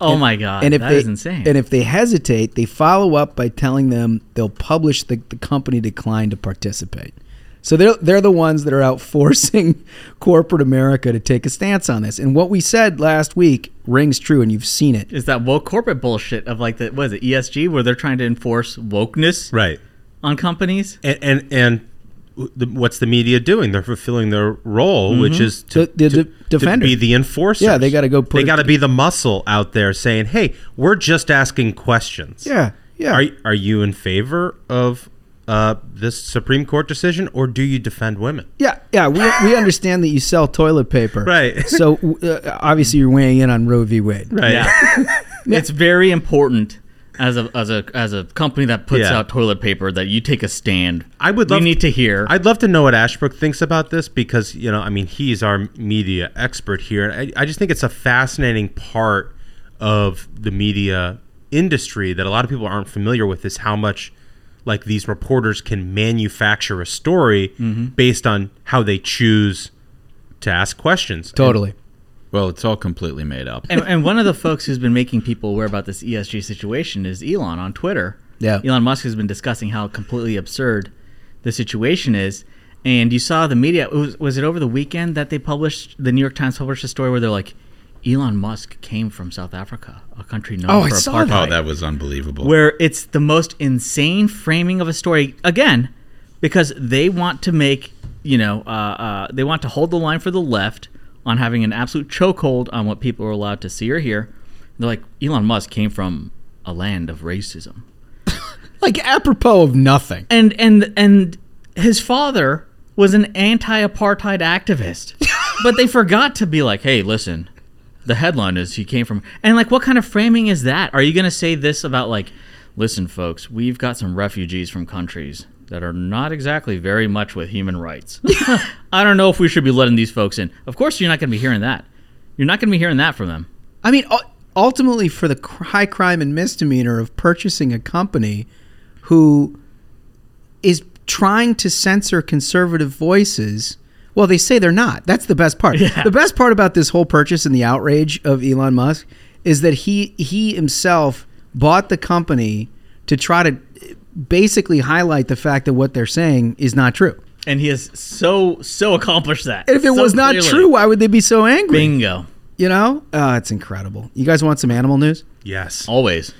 Oh And- my god, and if that they, is insane. And if they hesitate, they follow up by telling them they'll publish the, the company declined to participate. So they're they're the ones that are out forcing corporate America to take a stance on this. And what we said last week rings true, and you've seen it. is that woke corporate bullshit of like the what is it ESG where they're trying to enforce wokeness Right. on companies? And and and the, what's the media doing? They're fulfilling their role, which is to, The- the to, defender. to be the enforcers. Yeah, they gotta go put They got to be the muscle out there saying, "Hey, we're just asking questions." Yeah, yeah. Are are you in favor of uh, this Supreme Court decision, or do you defend women? Yeah, yeah, we, we understand that you sell toilet paper, Right. So uh, obviously you're weighing in on Roe v. Wade, Right. Yeah. it's very important as a as a as a company that puts Yeah. out toilet paper that you take a stand. I would we love need to hear. I'd love to know what Ashbrook thinks about this because you know, I mean, he's our media expert here. I, I just think it's a fascinating part of the media industry that a lot of people aren't familiar with is how much like these reporters can manufacture a story Mm-hmm. based on how they choose to ask questions. Totally. Well, it's all completely made up. and, and one of the folks who's been making people aware about this ESG situation is Elon on Twitter. Yeah. Elon Musk has been discussing how completely absurd the situation is. And you saw the media. Was, was it over the weekend that they published? The New York Times published a story where they're like, Elon Musk came from South Africa, a country known Oh, I for saw apartheid. Oh, that was unbelievable. where it's the most insane framing of a story. Again, because they want to make you know uh, uh, they want to hold the line for the left on having an absolute chokehold on what people are allowed to see or hear. They're like Elon Musk came from a land of racism, Like apropos of nothing. and and and his father was an anti-apartheid activist, but they forgot to be like, hey, listen. The headline is he came from, and like, what kind of framing is that? Are you going to say this about like, listen, folks, we've got some refugees from countries that are not exactly very much with human rights. I don't know if we should be letting these folks in. Of course, you're not going to be hearing that. You're not going to be hearing that from them. I mean, ultimately, for the high crime and misdemeanor of purchasing a company who is trying to censor conservative voices. Well, they say they're not. That's the best part. Yeah. The best part about this whole purchase and the outrage of Elon Musk is that he he himself bought the company to try to basically highlight the fact that what they're saying is not true. And he has so so accomplished that. And if it So was not clearly. true, why would they be so angry? bingo. You know, uh, it's incredible. You guys want some animal news? Yes. Always.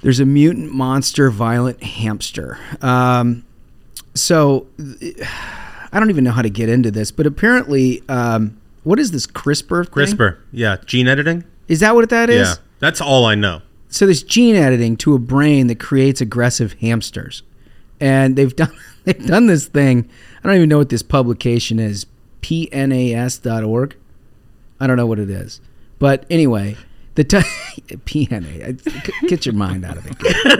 There's a mutant monster violent hamster. Um, so I don't even know how to get into this, but apparently, um, what is this CRISPR? Thing? CRISPR. Yeah. Gene editing. Is that what that is? Yeah. That's all I know. So there's gene editing to a brain that creates aggressive hamsters, and they've done they've done this thing. I don't even know what this publication is. PNAS.org. I don't know what it is, but anyway, the t- PNA. Get your mind out of it. it's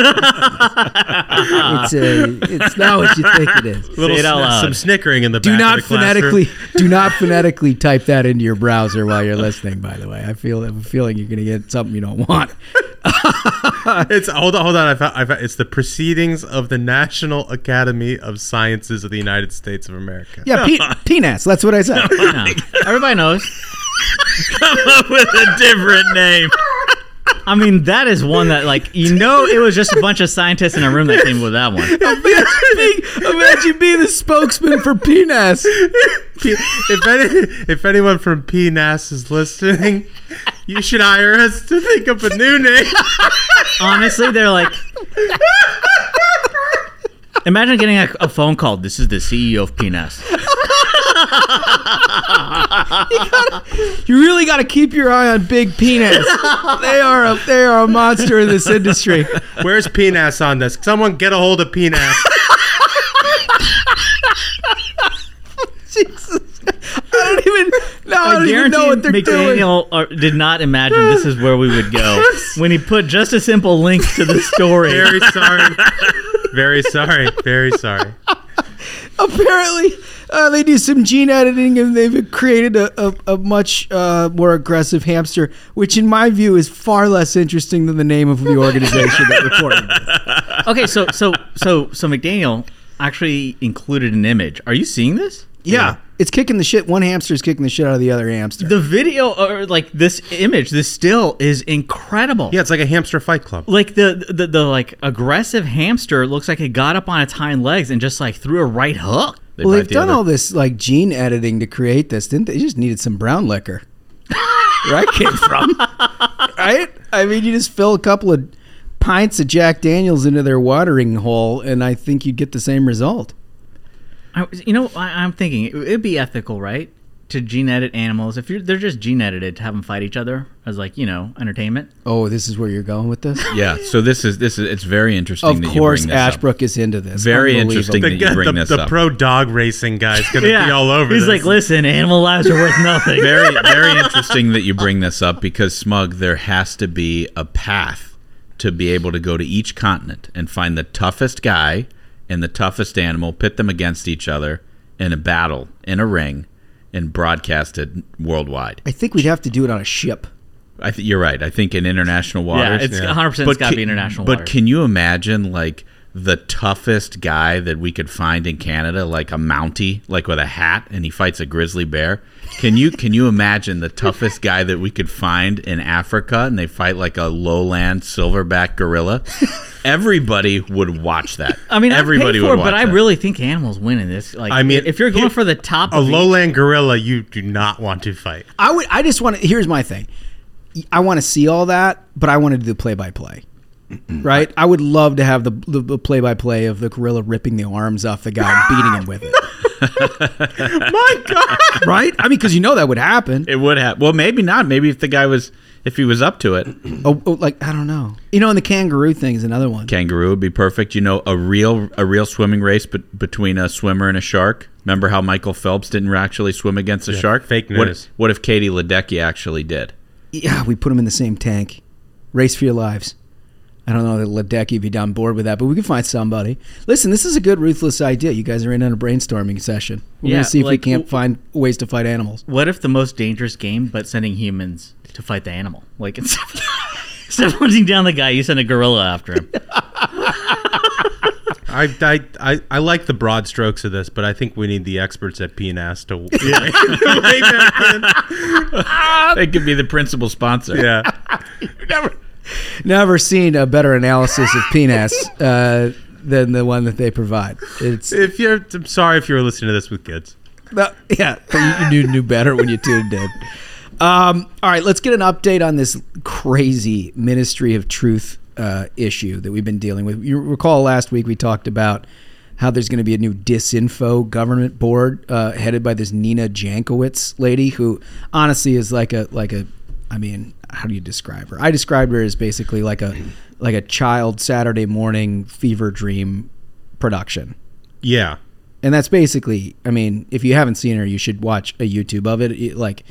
uh, it's not what you think it is. Little it out sn- Some snickering in the background. Do back not of the classroom. phonetically do not phonetically type that into your browser while you're listening. By the way, I feel I have a feeling you're going to get something you don't want. It's hold on, hold on. I found, I found, it's the Proceedings of the National Academy of Sciences of the United States of America. Yeah, P- PNAS. That's what I said. Yeah. Everybody knows. Come up with a different name. I mean, that is one that, like, you know, it was just a bunch of scientists in a room that came up with that one. imagine, being, imagine being the spokesman for PNAS. if any, if anyone from PNAS is listening, you should hire us to think up a new name. Honestly, they're like. Imagine getting a, a phone call. This is the CEO of PNAS. You really got to keep your eye on big PNAS. They are a, they are a monster in this industry. Where's PNAS on this? Someone get a hold of PNAS. Jesus. I don't even. No, I, I don't even guarantee know what they're doing. McDaniel uh, did not imagine this is where we would go when he put just a simple link to the story. Very sorry. Very sorry. Very sorry. Apparently, uh, they do some gene editing and they've created a, a, a much uh, more aggressive hamster, which, in my view, is far less interesting than the name of the organization that reported this. Okay, so so so so McDaniel actually included an image. Are you seeing this? Yeah. It's kicking the shit. One hamster is kicking the shit out of the other hamster. The video or like this image, this still is incredible. Yeah, it's like a hamster fight club. Like the, the the like aggressive hamster looks like it got up on its hind legs and just like threw a right hook. They well, they've the done other- all this like gene editing to create this, didn't they? They just needed some brown liquor. Where I came from, right? I mean, you just fill a couple of pints of Jack Daniels into their watering hole, and I think you'd get the same result. I, you know, I, I'm thinking it would be ethical, right? To gene edit animals if you're they're just gene edited to have them fight each other as like you know entertainment. Oh, this is where you're going with this? Yeah. So this is this is it's very interesting. Of that course, you bring this up. Ashbrook is into this. Very Unbelievable. interesting The, that you bring the, this the up. pro dog racing guy's gonna be all over He's this. like, listen, animal lives are worth nothing. very very interesting that you bring this up because smug there has to be a path to be able to go to each continent and find the toughest guy and the toughest animal pit them against each other in a battle in a ring and broadcast it worldwide I think we'd have to do it on a ship. i think you're right i think in international waters Yeah, it's 100 percent But got to be international. But waters. can you imagine like the toughest guy that we could find in Canada, like a Mountie, like with a hat, and he fights a grizzly bear? Can you can you imagine the toughest guy that we could find in Africa, and they fight like a lowland silverback gorilla? Everybody would watch that. I mean, everybody for would watch but I that. really think animals win in this. Like, I mean, if you're going for the top a of each- lowland gorilla, you do not want to fight. I would. I just want to. Here's my thing. I want to see all that, but I want to do the play by play. right? I would love to have the the play by play of the gorilla ripping the arms off the guy and beating him with it. My God. Right? I mean, because you know that would happen. It would happen. Well, maybe not. Maybe if the guy was, if he was up to it, Oh, oh, like I don't know. You know, and the kangaroo thing is another one. kangaroo would be perfect. You know, a real a real swimming race bet between a swimmer and a shark. Remember how Michael Phelps didn't actually swim against a shark? fake What- news. What, if Katie Ledecky actually did? Yeah, we put him in the same tank. Race for your lives. I don't know that Ledecky would be on board with that, but we can find somebody. Listen, this is a good ruthless idea. You guys are in on a brainstorming session. We're Yeah, gonna see if we can't w- find ways to fight animals. What if the most dangerous game, but sending humans to fight the animal? Like instead instead of hunting down the guy, you send a gorilla after him. I, I, I, I like the broad strokes of this, but I think we need the experts at PNAS to. yeah. They could be the principal sponsor. yeah. Never, never seen a better analysis of PNAS uh, than the one that they provide. It's If you're, I'm sorry if you were listening to this with kids. No, yeah, you knew, knew better when you tuned in. Um, all right, let's get an update on this crazy Ministry of Truth uh, issue that we've been dealing with. You recall last week we talked about how there's going to be a new disinfo government board uh, headed by this Nina Jankowicz lady, who honestly is like a like a, I mean, how do you describe her? I described her as basically like a like a child Saturday morning fever dream production Yeah. and that's basically i mean if you haven't seen her you should watch a youtube of it, It- like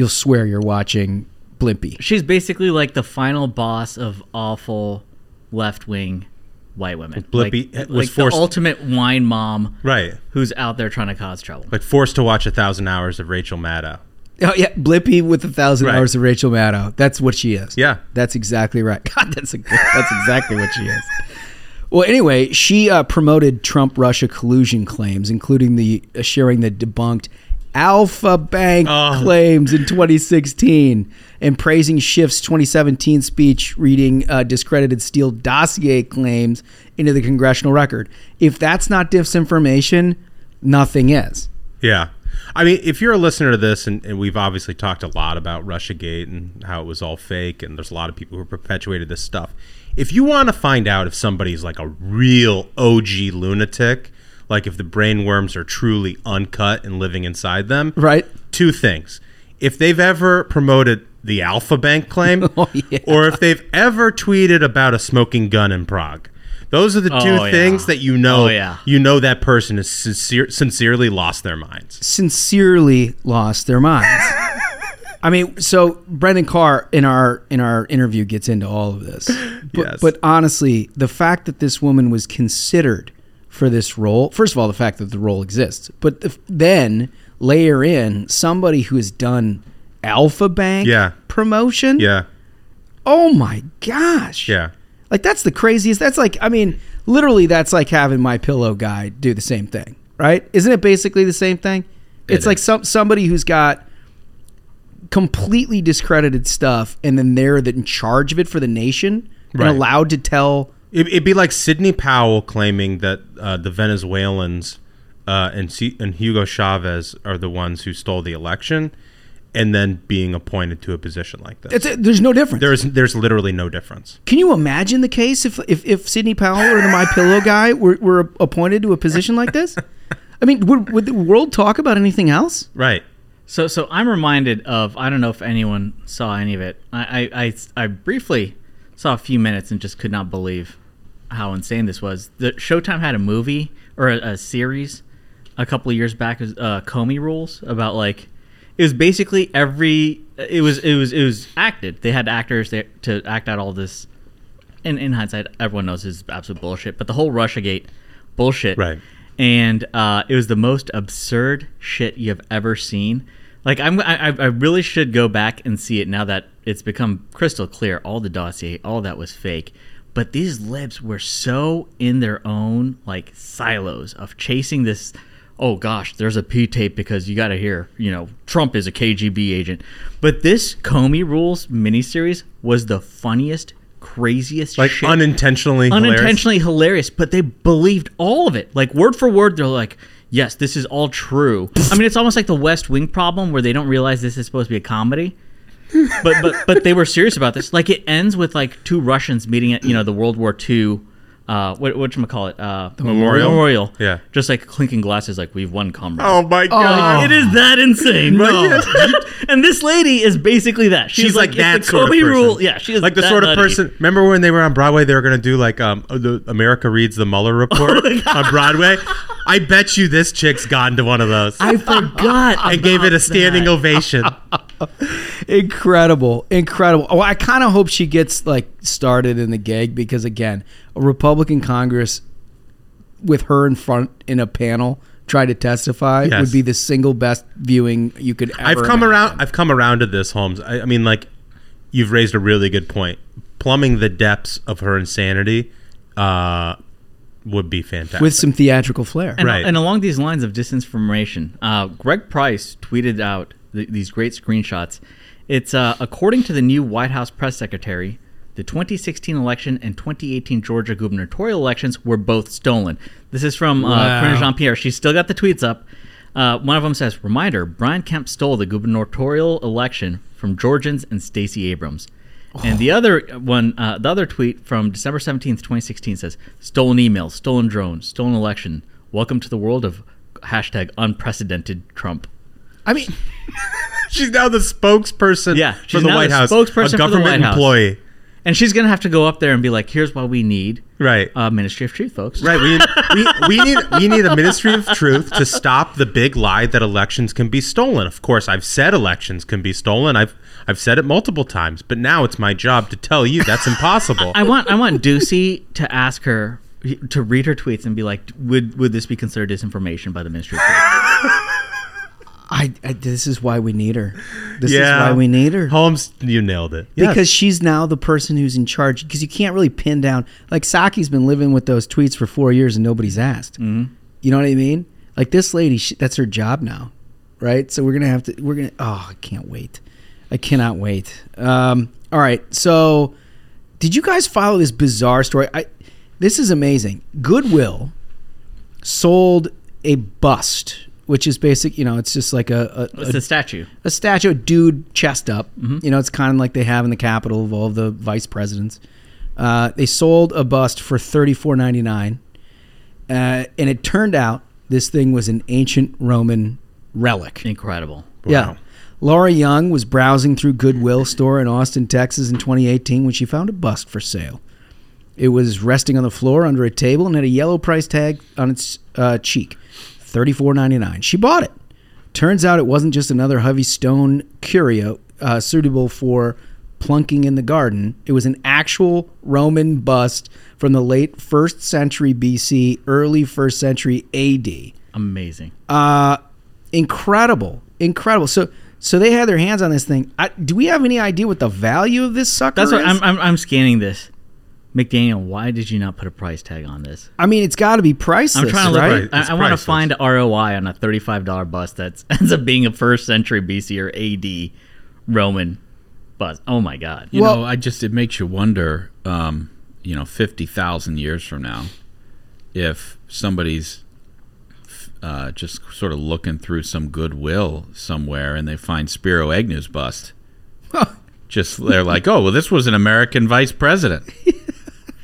you'll swear you're watching Blippi She's basically like the final boss of awful left wing white women. Blippi like, was like forced- the ultimate wine mom Right. who's out there trying to cause trouble. Like forced to watch a thousand hours of Rachel Maddow. oh yeah Blippi with a thousand Right. hours of rachel maddow that's what she is Yeah. that's exactly right god that's a, that's exactly what she is well anyway she uh, promoted trump russia collusion claims including the uh, sharing the debunked Alfa Bank Oh. claims in 2016 and praising schiff's 2017 speech reading uh, discredited steele dossier claims into the congressional record if that's not disinformation nothing is Yeah. I mean, if you're a listener to this, and, and we've obviously talked a lot about Russiagate and how it was all fake, and there's a lot of people who perpetuated this stuff. If you want to find out if somebody's like a real OG lunatic, like if the brain worms are truly uncut and living inside them, right two things. If they've ever promoted the Alfa Bank claim, Oh, yeah. or if they've ever tweeted about a smoking gun in Prague. Those are the two Oh, yeah. things that you know. Oh, yeah. You know that person has sincere, sincerely lost their minds. sincerely lost their minds. I mean, so Brendan Carr in our in our interview gets into all of this. But, Yes. but honestly, the fact that this woman was considered for this role, first of all, the fact that the role exists, but the, then layer in somebody who has done Alfa Bank Yeah. promotion. Yeah. Oh my gosh. Yeah. Like that's the craziest. That's like I mean, literally that's like having my pillow guy do the same thing, right? Isn't it basically the same thing? It's It like some somebody who's got completely discredited stuff and then they're the, in charge of it for the nation Right. and allowed to tell It, it'd be like Sidney Powell claiming that uh, the Venezuelans uh, and, C- and Hugo Chavez are the ones who stole the election, and then being appointed to a position like this. it's there's no difference. there's there's literally no difference. Can you imagine the case if if, if Sidney Powell or the My Pillow guy were, were appointed to a position like this? I mean, would, would the world talk about anything else? Right. So, so I'm reminded of I don't know if anyone saw any of it. I, I, I, I briefly saw a few minutes and just could not believe how insane this was. The Showtime had a movie or a, a series a couple of years back, uh, Comey Rules, about like it was basically every it was it was it was acted. They had actors there to act out all this. In in hindsight, everyone knows this is absolute bullshit. But the whole RussiaGate bullshit, Right. and uh, it was the most absurd shit you have ever seen. Like I'm, I, I really should go back and see it now that it's become crystal clear. All the dossier, all that was fake. But these libs were so in their own like silos of chasing this. Oh gosh, there's a P tape because you got to hear, you know, Trump is a KGB agent. But this Comey Rules miniseries was the funniest, craziest, Like shit unintentionally. hilarious. unintentionally hilarious. but they believed all of it. Like word for word, they're like, yes, this is all true. I mean, it's almost like the West Wing problem where they don't realize this is supposed to be a comedy. But but but they were serious about this. Like it ends with like two Russians meeting at you know the World War II. Uh, what what call it? Uh, the memorial? Memorial. Yeah. Just like clinking glasses, like we've won, comrade. Oh my god! It is that insane. No. and this lady is basically that. She's, She's like, it's that sort of Comey person. rule. Yeah, she is like the sort of nutty. person. Remember when they were on Broadway? They were going to do like um the America reads the Mueller report on Broadway. I bet you this chick's gone to one of those. I forgot. I gave it a standing that. ovation. incredible, incredible. Oh, I kind of hope she gets like started in the gig because again, a Republican Congress with her in front in a panel try to testify Yes. would be the single best viewing you could ever. I've come imagine. around. I've come around to this, Holmes. I, I mean, like, you've raised a really good point. Plumbing the depths of her insanity uh, would be fantastic. with some theatrical flair. And, Right. and along these lines of disinformation, uh, Greg Price tweeted out th- these great screenshots. It's uh, according to the new White House press secretary, the 2016 election and 2018 Georgia gubernatorial elections were both stolen. This is from uh, Wow. Jean Pierre. She's still got the tweets up. Uh, one of them says, "Reminder: Brian Kemp stole the gubernatorial election from Georgians and Stacey Abrams." And the other one, uh, the other tweet from December 17th, 2016 says, Stolen emails, stolen drones, stolen election. Welcome to the world of hashtag unprecedented Trump. I mean, she's now the spokesperson Yeah, for the now White the House, spokesperson a for the government White House. employee. And she's going to have to go up there and be like, here's what we need. Right. Uh, Ministry of Truth, folks. Right. We, we, we need we need a Ministry of Truth to stop the big lie that elections can be stolen. Of course, I've said elections can be stolen. I've I've said it multiple times, but now it's my job to tell you that's impossible. I want I want Doocy to ask her to read her tweets and be like, would would this be considered disinformation by the Ministry of Truth? I, I this is why we need her. This is why we need her. Holmes, you nailed it. because she's now the person who's in charge. Because you can't really pin down. Like Psaki's been living with those tweets for four years and nobody's asked. Mm-hmm. You know what I mean? Like this lady, she, that's her job now, right? So we're gonna have to. We're gonna. Oh, I can't wait. I cannot wait. Um, all right. So, did you guys follow this bizarre story? I. This is amazing. Goodwill sold a bust, which is basic. You know, it's just like a, a, It's a a statue. a statue, a dude chest up. Mm-hmm. You know, it's kind of like they have in the Capitol of all of the vice presidents. Uh, they sold a bust for thirty four ninety nine, uh, and it turned out this thing was an ancient Roman relic. Incredible. Yeah. Laura Young was browsing through Goodwill store in Austin, Texas in 2018 when she found a bust for sale. It was resting on the floor under a table and had a yellow price tag on its uh, cheek, $34.99. She bought it. Turns out it wasn't just another heavy stone curio uh, suitable for plunking in the garden. It was an actual Roman bust from the late first century BC, early first century AD Amazing. uh incredible incredible so so they had their hands on this thing I, do we have any idea what the value of this sucker That's is what I'm, I'm I'm scanning this. McDaniel, why did you not put a price tag on this? i mean it's got to be priceless I'm trying to look. right Right. I, I want to find ROI on a thirty-five dollar bus that ends up being a first century BC or AD Roman bus. Oh my god! You Well- know, I just it makes you wonder. Um, you know, fifty thousand years from now, if somebody's uh, just sort of looking through some goodwill somewhere and they find Spiro Agnew's bust, just they're like, oh well, this was an American vice president.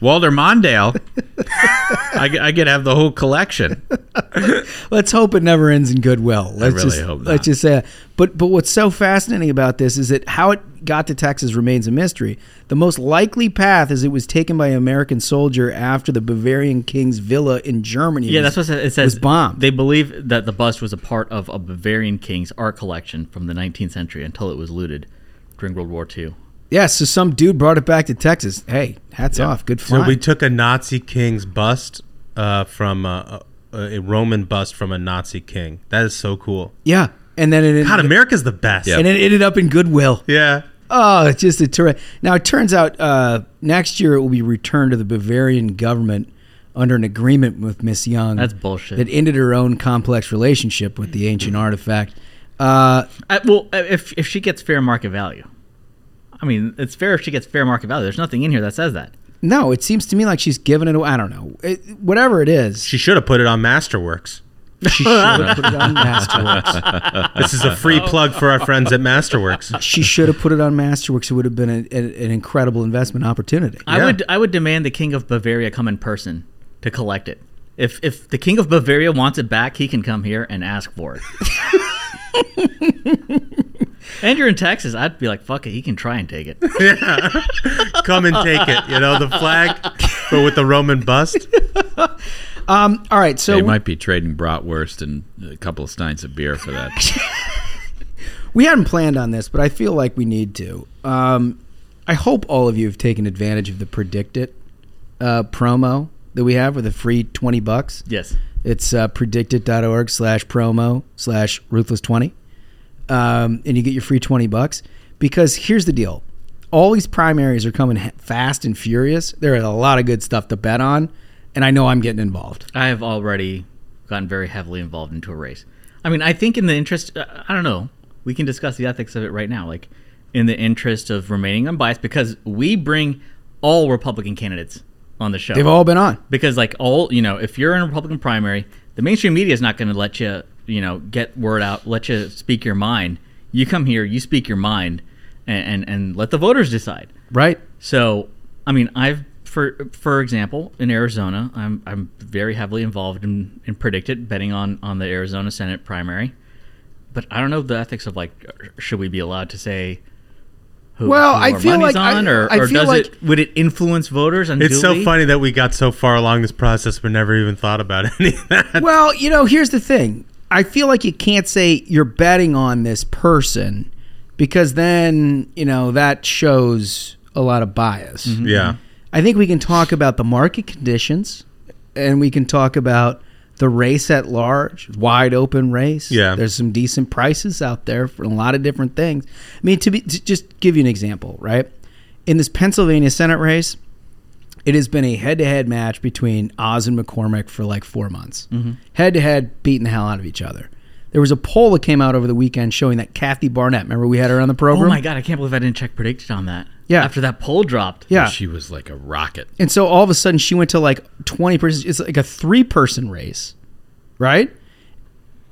Walter Mondale, I, I could have the whole collection. let's hope it never ends in goodwill let's really just hope let's just say that. but but what's so fascinating about this is that how it got to texas remains a mystery the most likely path is it was taken by an american soldier after the bavarian king's villa in germany Yeah, was- that's what it says. was bombed They believe that the bust was a part of a Bavarian king's art collection from the 19th century until it was looted during World War II. Yeah so some dude brought it back to texas hey hats off good So find. we took a Nazi king's bust uh, from uh, a, a Roman bust from a Nazi king. That is so cool. Yeah, and then it ended, God, America's the best. Yeah. and it ended up in Goodwill. Yeah. Oh, it's just a terrific. Now it turns out uh, next year it will be returned to the Bavarian government under an agreement with Miss Young. That's bullshit. That ended her own complex relationship with the ancient artifact. Uh, Uh, well, uh, if if she gets fair market value, I mean, it's fair if she gets fair market value. There's nothing in here that says that. no, it seems to me like she's given it away. I don't know. It, whatever it is. She should have put it on Masterworks. She should have put it on Masterworks. This is a free plug for our friends at Masterworks. She should have put it on Masterworks. It would have been a, a- an incredible investment opportunity. I would I would demand the king of Bavaria come in person to collect it. If if the king of Bavaria wants it back, he can come here and ask for it. and you're in Texas, I'd be like, fuck it, he can try and take it. yeah. Come and take it. You know the flag, but with the Roman bust. Um, all right, so they might be trading bratwurst and a couple of steins of beer for that. we hadn't planned on this, but I feel like we need to. Um, I hope all of you have taken advantage of the PredictIt uh, promo that we have with a free 20 bucks. Yes. It's uh, predictit.org slash promo slash ruthless20. Um, and you get your free 20 bucks. Because here's the deal all these primaries are coming fast and furious. There is a lot of good stuff to bet on. And I know I'm getting involved. I have already gotten very heavily involved into a race. I mean, I think in the interest, uh, I don't know, we can discuss the ethics of it right now. Like, in the interest of remaining unbiased, because we bring all Republican candidates on the show. They've all been on. Because, like, all, you know, if you're in a Republican primary, the mainstream media is not going to let you, you know, get word out, let you speak your mind. You come here, you speak your mind, and, and, and let the voters decide. Right. So, I mean, I've for for example, in Arizona, I'm I'm very heavily involved in in PredictIt betting on on the Arizona Senate primary. But I don't know the ethics of like, should we be allowed to say? Who, Well, who I our feel money's like- I- on, or, I or feel does like- it would it influence voters unduly? It's so funny that we got so far along this process but never even thought about any of that. Well, you know, here's the thing. I feel like you can't say you're betting on this person because then, you know, that shows a lot of bias. Mm-hmm. Yeah. I think we can talk about the market conditions and we can talk about the race at large, wide open race. Yeah. There's some decent prices out there for a lot of different things. I mean, to be to just give you an example, right? In this Pennsylvania Senate race, it has been a head-to-head match between Oz and McCormick for like four months, Mhm. head-to-head, beating the hell out of each other. There was a poll that came out over the weekend showing that Kathy Barnette, remember we had her on the program? Oh my god, I can't believe I didn't check PredictIt on that. Yeah. After that poll dropped. Yeah. She was like a rocket. And so all of a sudden she went to like 20%. It's like a three person race, right?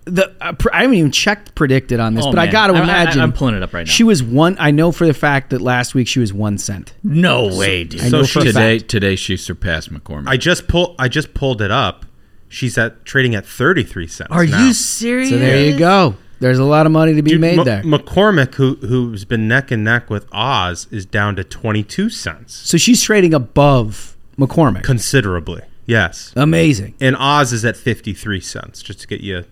The uh, pr- I haven't even checked PredictIt on this, Oh, but I man. got to I- I- imagine. I'm pulling it up right now. She was one. I know for the fact that last week she was one cent. No way, dude. I know for a today, fact. today she surpassed McCormick. I just pull I just pulled it up. She's at trading at 33 cents. Are now. you serious? So there you go. There's a lot of money to be Dude, made M- there. McCormick, who who's been neck and neck with Oz, is down to 22 cents. so she's trading above McCormick. Considerably. Yes. Amazing. And Oz is at 53 cents, just to get you a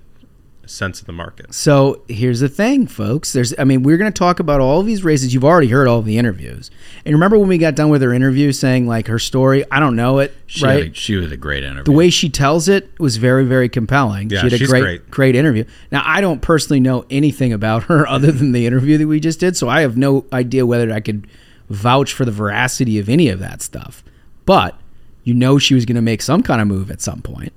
sense of the market. So here's the thing, folks. There's, I mean, we're going to talk about all of these races. You've already heard all of the interviews, and remember when we got done with her interview, saying like her story. I don't know it, she, right? a, she was a great interview. the way she tells it was very very compelling Yeah, she had a she's great, great. great interview now i don't personally know anything about her other than the interview that we just did so i have no idea whether i could vouch for the veracity of any of that stuff but you know she was going to make some kind of move at some point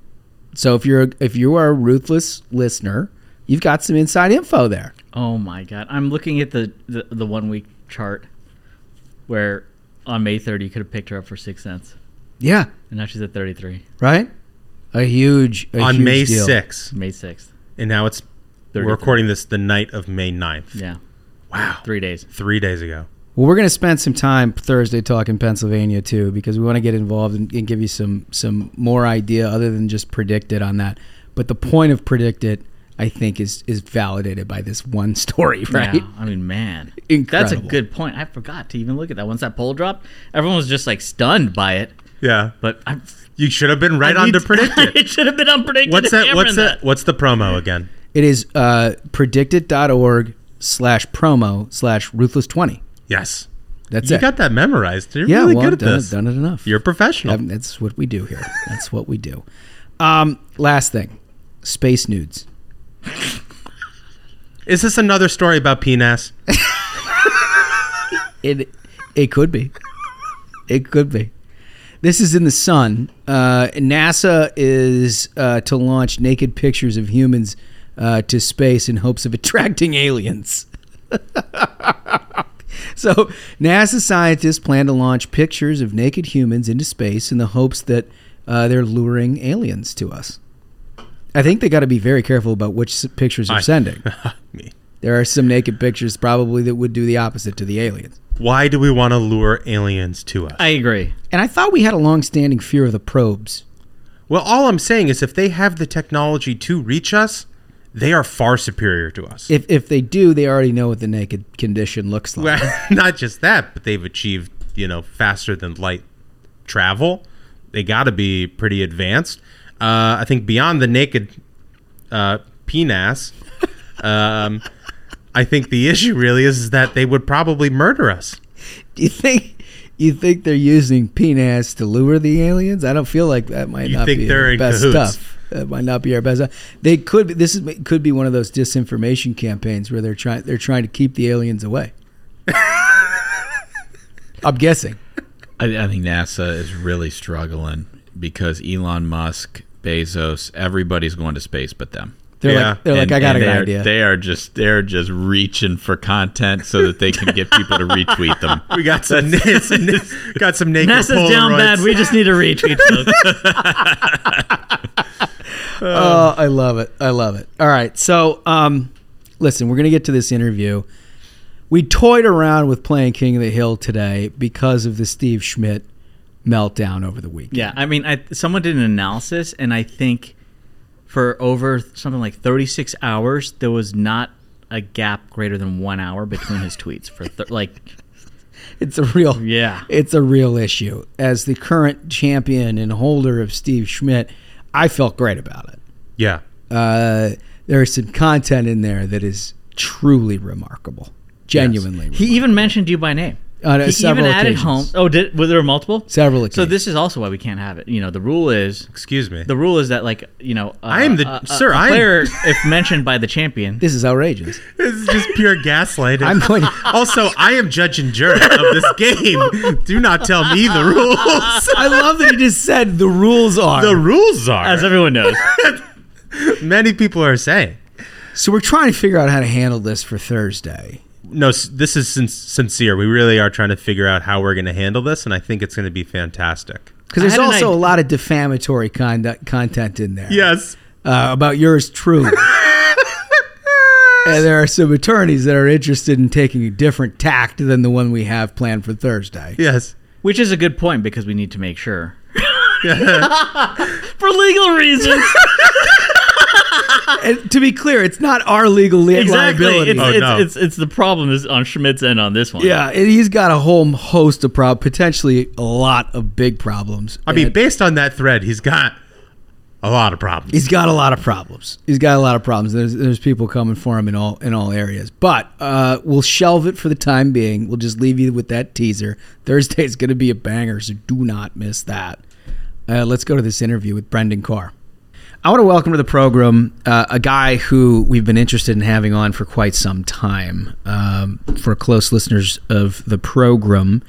so if you're if you are a ruthless listener you've got some inside info there Oh my god, I'm looking at the the, the one week chart where on May 30 you could have picked her up for six cents, yeah and now she's at 33. right a huge a On huge May deal. 6th. May 6th. And now it's, we're recording this the night of May 9th. Yeah, Wow. three days. Three days ago. Well, we're going to spend some time Thursday talking Pennsylvania too, because we want to get involved and, and give you some some more idea other than just PredictIt on that. But the point of PredictIt, I think, is is validated by this one story, right? Yeah, I mean, man, that's a good point. I forgot to even look at that. Once that poll dropped, everyone was just like stunned by it. Yeah. But I, You should have been right I on need to predict it. it should have been unpredicted. What's that? hammering What's that? What's the promo again? It is uh, predictit.org slash promo slash ruthless twenty. Yes. That's you it. got that memorized. You're yeah, really well, good at done, this. It, done it enough. You're a professional. Um, that's what we do here. That's what we do. Um, last thing, space nudes. Is this another story about penis? It it could be. It could be. This is in the sun. Uh, NASA is uh, to launch naked pictures of humans uh, to space in hopes of attracting aliens. so, NASA scientists plan to launch pictures of naked humans into space in the hopes that uh, they're luring aliens to us. I think they got to be very careful about which pictures they're I- sending. Me. There are some naked pictures probably that would do the opposite to the aliens. Why do we want to lure aliens to us? I agree. And I thought we had a long-standing fear of the probes. well, all I'm saying is if they have the technology to reach us, they are far superior to us. If if they do, they already know what the naked condition looks like. Well, not just that, but they've achieved, you know, faster than light travel. They got to be pretty advanced. Uh, I think beyond the naked uh, penis, um, I think the issue really is, is that they would probably murder us. Do you think you think they're using penis to lure the aliens? I don't feel like that might You not think be in best cahoots? stuff. That might not be our best. Uh, they could. Be, this is could be one of those disinformation campaigns where they're trying they're trying to keep the aliens away. I'm guessing. I, I think NASA is really struggling because Elon Musk, Bezos, everybody's going to space but them. They're Yeah. like they're like I got a good they're- idea. They are just they're just reaching for content so that they can get people to retweet them. We got some, some got some naked NASA's down bad. We just need to retweet folks. Oh, I love it. I love it. All right. So, um, listen, we're going to get to this interview. We toyed around with playing King of the Hill today because of the Steve Schmidt meltdown over the weekend. yeah, I mean, I, someone did an analysis, and I think for over something like 36 hours, there was not a gap greater than one hour between his tweets. For th- like, It's a real Yeah. It's a real issue. As the current champion and holder of Steve Schmidt, I felt great about it. Yeah. Uh, there is some content in there that is truly remarkable. Genuinely. he even mentioned you by name. On, uh, he several even added occasions. home. Oh, did were there multiple? Several So this is also why we can't have it. You know, the rule is Excuse me. the rule is that like you know, uh, I am the- uh, uh, sir, A I am- player, if mentioned by the champion, This is outrageous. This is just pure gaslighting. I'm going- also, I am judge and jury of this game. Do not tell me the rules. I love that he just said the rules are. the rules are. as everyone knows. Many people are saying. so we're trying to figure out how to handle this for Thursday. No, this is sin- sincere. We really are trying to figure out how we're going to handle this, and I think it's going to be fantastic. Because there's also a lot of defamatory conduct, content in there. Yes. Uh, about yours truly. and there are some attorneys that are interested in taking a different tact than the one we have planned for Thursday. Yes. Which is a good point because we need to make sure. For legal reasons. And to be clear, it's not our legal li- exactly. liability. It's, Oh, it's, no. it's, it's the problem is on Schmidt's end on this one. yeah, and he's got a whole host of problems, potentially a lot of big problems. I mean, based on that thread, he's got a lot of problems. He's got a lot of problems. He's got a lot of problems. There's there's people coming for him in all in all areas. But uh, we'll shelve it for the time being. We'll just leave you with that teaser. Thursday is going to be a banger, so do not miss that. Uh, let's go to this interview with Brendan Carr. I want to welcome to the program uh, a guy who we've been interested in having on for quite some time. Um, for close listeners of the program,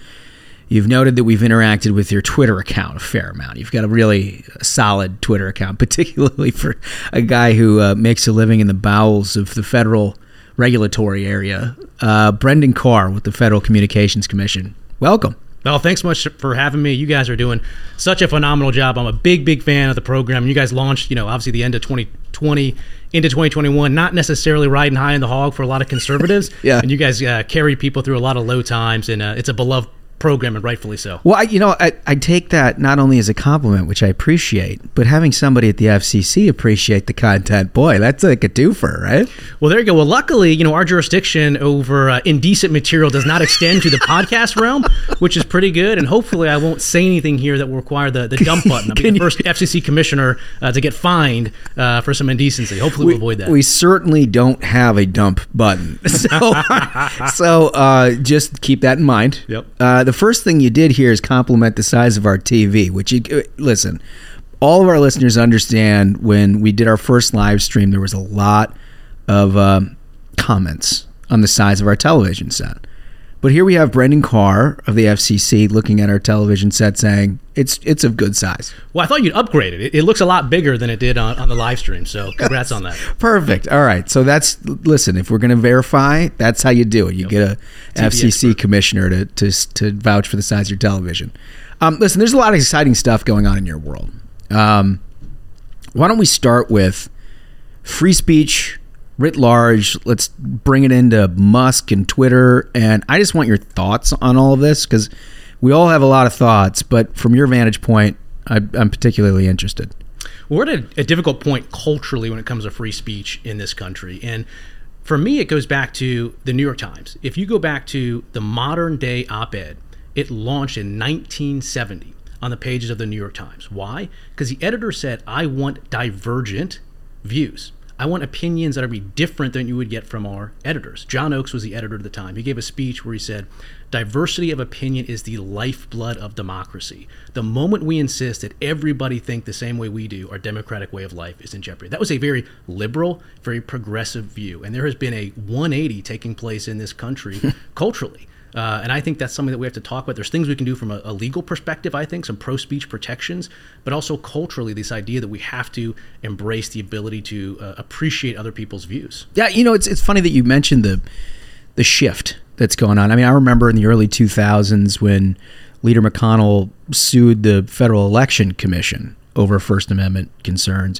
you've noted that we've interacted with your Twitter account a fair amount. You've got a really solid Twitter account, particularly for a guy who uh, makes a living in the bowels of the federal regulatory area. Uh, Brendan Carr with the Federal Communications Commission. Welcome. Well, thanks much for having me. You guys are doing such a phenomenal job. I'm a big, big fan of the program. You guys launched, you know, obviously the end of 2020 into 2021, not necessarily riding high in the hog for a lot of conservatives. Yeah. And you guys uh, carry people through a lot of low times, and uh, it's a beloved program, and rightfully so. Well, I, you know, I, I take that not only as a compliment, which I appreciate, but having somebody at the FCC appreciate the content, boy, that's like a twofer, right? Well, there you go. Well, luckily, you know, our jurisdiction over uh, indecent material does not extend to the podcast realm, which is pretty good. And hopefully, I won't say anything here that will require the, the dump button. I'll be the first FCC commissioner uh, to get fined uh, for some indecency. Hopefully, we'll avoid that. We certainly don't have a dump button. So, so uh, just keep that in mind. Yep. The first thing you did here is compliment the size of our TV, which you uh, listen. All of our listeners understand when we did our first live stream, there was a lot of um, comments on the size of our television set. But here we have Brendan Carr of the FCC looking at our television set saying it's it's of good size. Well, I thought you'd upgrade it. It, it looks a lot bigger than it did on, on the live stream. So, congrats on that. Perfect. All right. So that's listen. If we're going to verify, that's how you do it. You get a FCC commissioner to, to to vouch for the size of your television. Um, listen, there's a lot of exciting stuff going on in your world. Um, why don't we start with free speech writ large. Let's bring it into Musk and Twitter. And I just want your thoughts on all of this because we all have a lot of thoughts, but from your vantage point, I, I'm particularly interested. We're at a, a difficult point culturally when it comes to free speech in this country. And for me, it goes back to the New York Times. If you go back to the modern day op ed, it launched in 1970 on the pages of the New York Times. Why? Because the editor said, I want divergent views. I want opinions that are be different than you would get from our editors. John Oakes was the editor at the time. He gave a speech where he said, Diversity of opinion is the lifeblood of democracy. The moment we insist that everybody think the same way we do, our democratic way of life is in jeopardy. That was a very liberal, very progressive view. And there has been a 180 taking place in this country culturally. Uh, and I think that's something that we have to talk about. There's things we can do from a, a legal perspective, I think, some pro speech protections, but also culturally, this idea that we have to embrace the ability to uh, appreciate other people's views. Yeah, you know, it's it's funny that you mentioned the the shift that's going on. I mean, I remember in the early 2000s when Leader McConnell sued the Federal Election Commission over First Amendment concerns,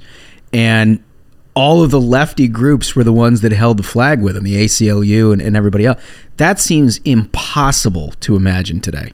and all of the lefty groups were the ones that held the flag with him, the ACLU and, and everybody else. That seems impossible to imagine today.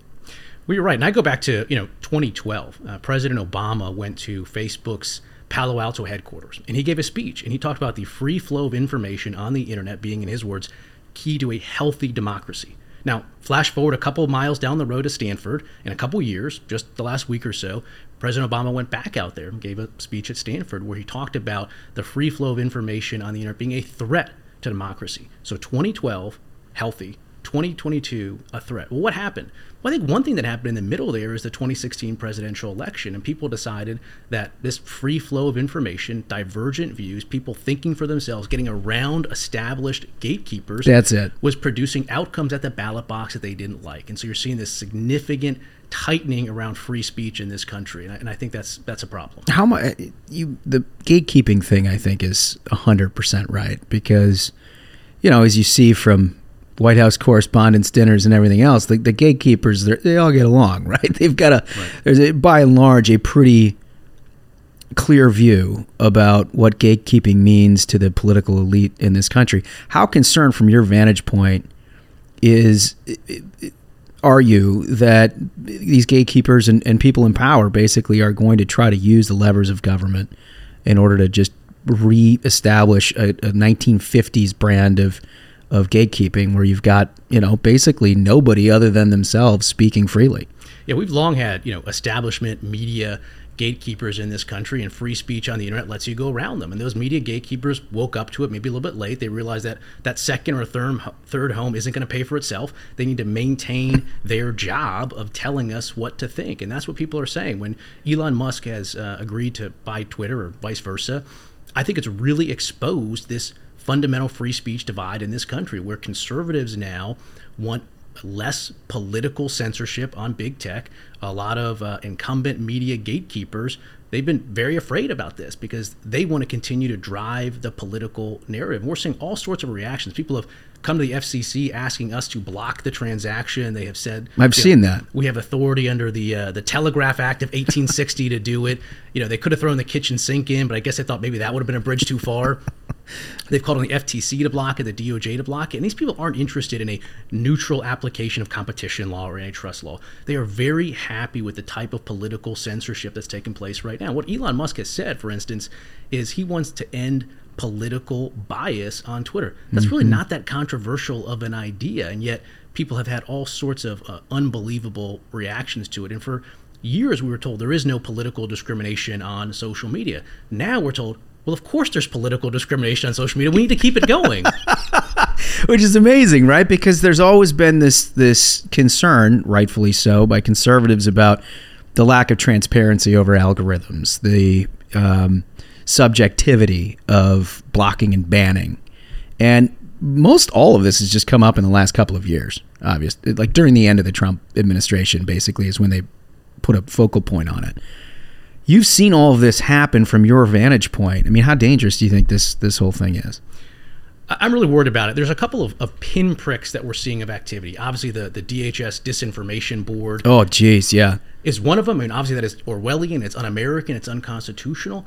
Well, you're right. And I go back to, you know, 2012. Uh, President Obama went to Facebook's Palo Alto headquarters and he gave a speech and he talked about the free flow of information on the internet being, in his words, key to a healthy democracy. Now, flash forward a couple of miles down the road to Stanford, in a couple years, just the last week or so, President Obama went back out there and gave a speech at Stanford where he talked about the free flow of information on the internet being a threat to democracy. So 2012, healthy. 2022, a threat. Well, what happened? Well, I think one thing that happened in the middle there is the 2016 presidential election, and people decided that this free flow of information, divergent views, people thinking for themselves, getting around established gatekeepers, That's it. was producing outcomes at the ballot box that they didn't like. And so you're seeing this significant tightening around free speech in this country, and I, and I think that's that's a problem. How much eh, you the gatekeeping thing? I think is hundred percent right because you know as you see from White House correspondence dinners and everything else, the, the gatekeepers they all get along, right? They've got a there's a by and large a pretty clear view about what gatekeeping means to the political elite in this country. How concerned, from your vantage point, is are you that these gatekeepers and, and people in power basically are going to try to use the levers of government in order to just re-establish a, a 1950s brand of of gatekeeping where you've got you know basically nobody other than themselves speaking freely. Yeah, we've long had, you know, establishment media gatekeepers in this country, and free speech on the internet lets you go around them. And those media gatekeepers woke up to it maybe a little bit late. They realized that that second or third third home isn't going to pay for itself. They need to maintain their job of telling us what to think, and that's what people are saying. When Elon Musk has uh, agreed to buy Twitter or vice versa, I think it's really exposed this fundamental free speech divide in this country, where conservatives now want less political censorship on big tech. A lot of uh, incumbent media gatekeepers, they've been very afraid about this because they want to continue to drive the political narrative. And we're seeing all sorts of reactions. People have come to the FCC asking us to block the transaction. They have said, I've seen know, that. we have authority under the uh, the Telegraph Act of 1860 to do it. You know, they could have thrown the kitchen sink in, but I guess they thought maybe that would have been a bridge too far. They've called on the FTC to block it, the DOJ to block it, and these people aren't interested in a neutral application of competition law or antitrust law. They are very happy with the type of political censorship that's taking place right now. What Elon Musk has said, for instance, is he wants to end political bias on Twitter. That's really Mhm. not that controversial of an idea, and yet people have had all sorts of uh, unbelievable reactions to it. And for years, we were told there is no political discrimination on social media. Now we're told, well, of course there's political discrimination on social media. We need to keep it going. which is amazing, right? Because there's always been this this concern, rightfully so, by conservatives about the lack of transparency over algorithms, the um, subjectivity of blocking and banning, and most all of this has just come up in the last couple of years. Obviously, like during the end of the Trump administration, basically is when they put a focal point on it. You've seen all of this happen from your vantage point. I mean, how dangerous do you think this this whole thing is? I'm really worried about it. There's a couple of, of pinpricks that we're seeing of activity. Obviously, the, the DHS Disinformation Board Oh, geez, yeah. is one of them. I mean, obviously, that is Orwellian, it's un American, it's unconstitutional.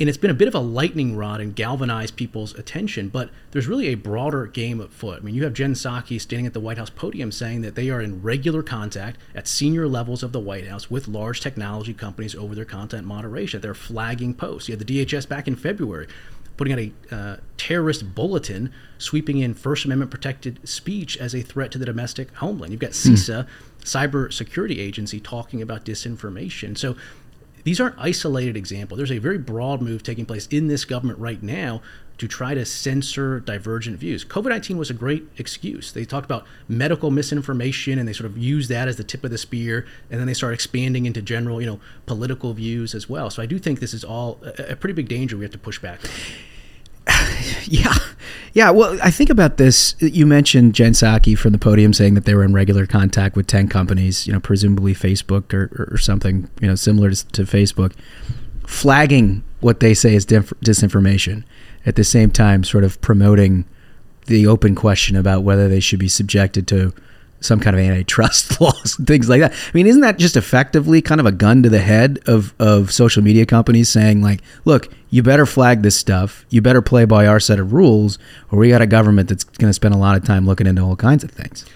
and it's been a bit of a lightning rod and galvanized people's attention. But there's really a broader game afoot. I mean, you have Jen Psaki standing at the White House podium saying that they are in regular contact at senior levels of the White House with large technology companies over their content moderation. They're flagging posts. You had the DHS back in February putting out a uh, terrorist bulletin sweeping in First Amendment protected speech as a threat to the domestic homeland. You've got CISA, Cyber Security Agency, talking about disinformation. So these aren't isolated examples. There's a very broad move taking place in this government right now to try to censor divergent views. COVID 19 was a great excuse. They talked about medical misinformation and they sort of used that as the tip of the spear, and then they start expanding into general, you know, political views as well. So I do think this is all a, pretty big danger we have to push back. Yeah, yeah. Well, I think about this. You mentioned Jen Psaki from the podium saying that they were in regular contact with ten companies, you know, presumably Facebook or, or, something, you know, similar to, to Facebook, flagging what they say is dis- disinformation. At the same time, sort of promoting the open question about whether they should be subjected to some kind of antitrust laws and things like that. I mean, isn't that just effectively kind of a gun to the head of, of social media companies saying, like, look, you better flag this stuff. You better play by our set of rules, or we got a government that's going to spend a lot of time looking into all kinds of things.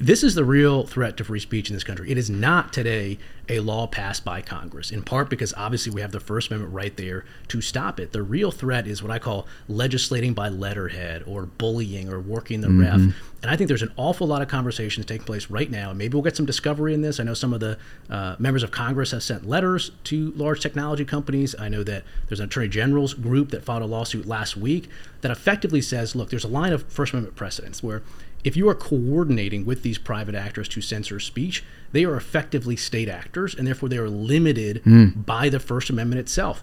This is the real threat to free speech in this country. It is not today a law passed by Congress, in part because obviously we have the First Amendment right there to stop it. The real threat is what I call legislating by letterhead or bullying or working the ref. Mhm. And I think there's an awful lot of conversations taking place right now. And maybe we'll get some discovery in this. I know some of the uh, members of Congress have sent letters to large technology companies. I know that there's an attorney general's group that filed a lawsuit last week that effectively says look, there's a line of First Amendment precedents where if you are coordinating with these private actors to censor speech, they are effectively state actors, and therefore they are limited Mm. by the First Amendment itself.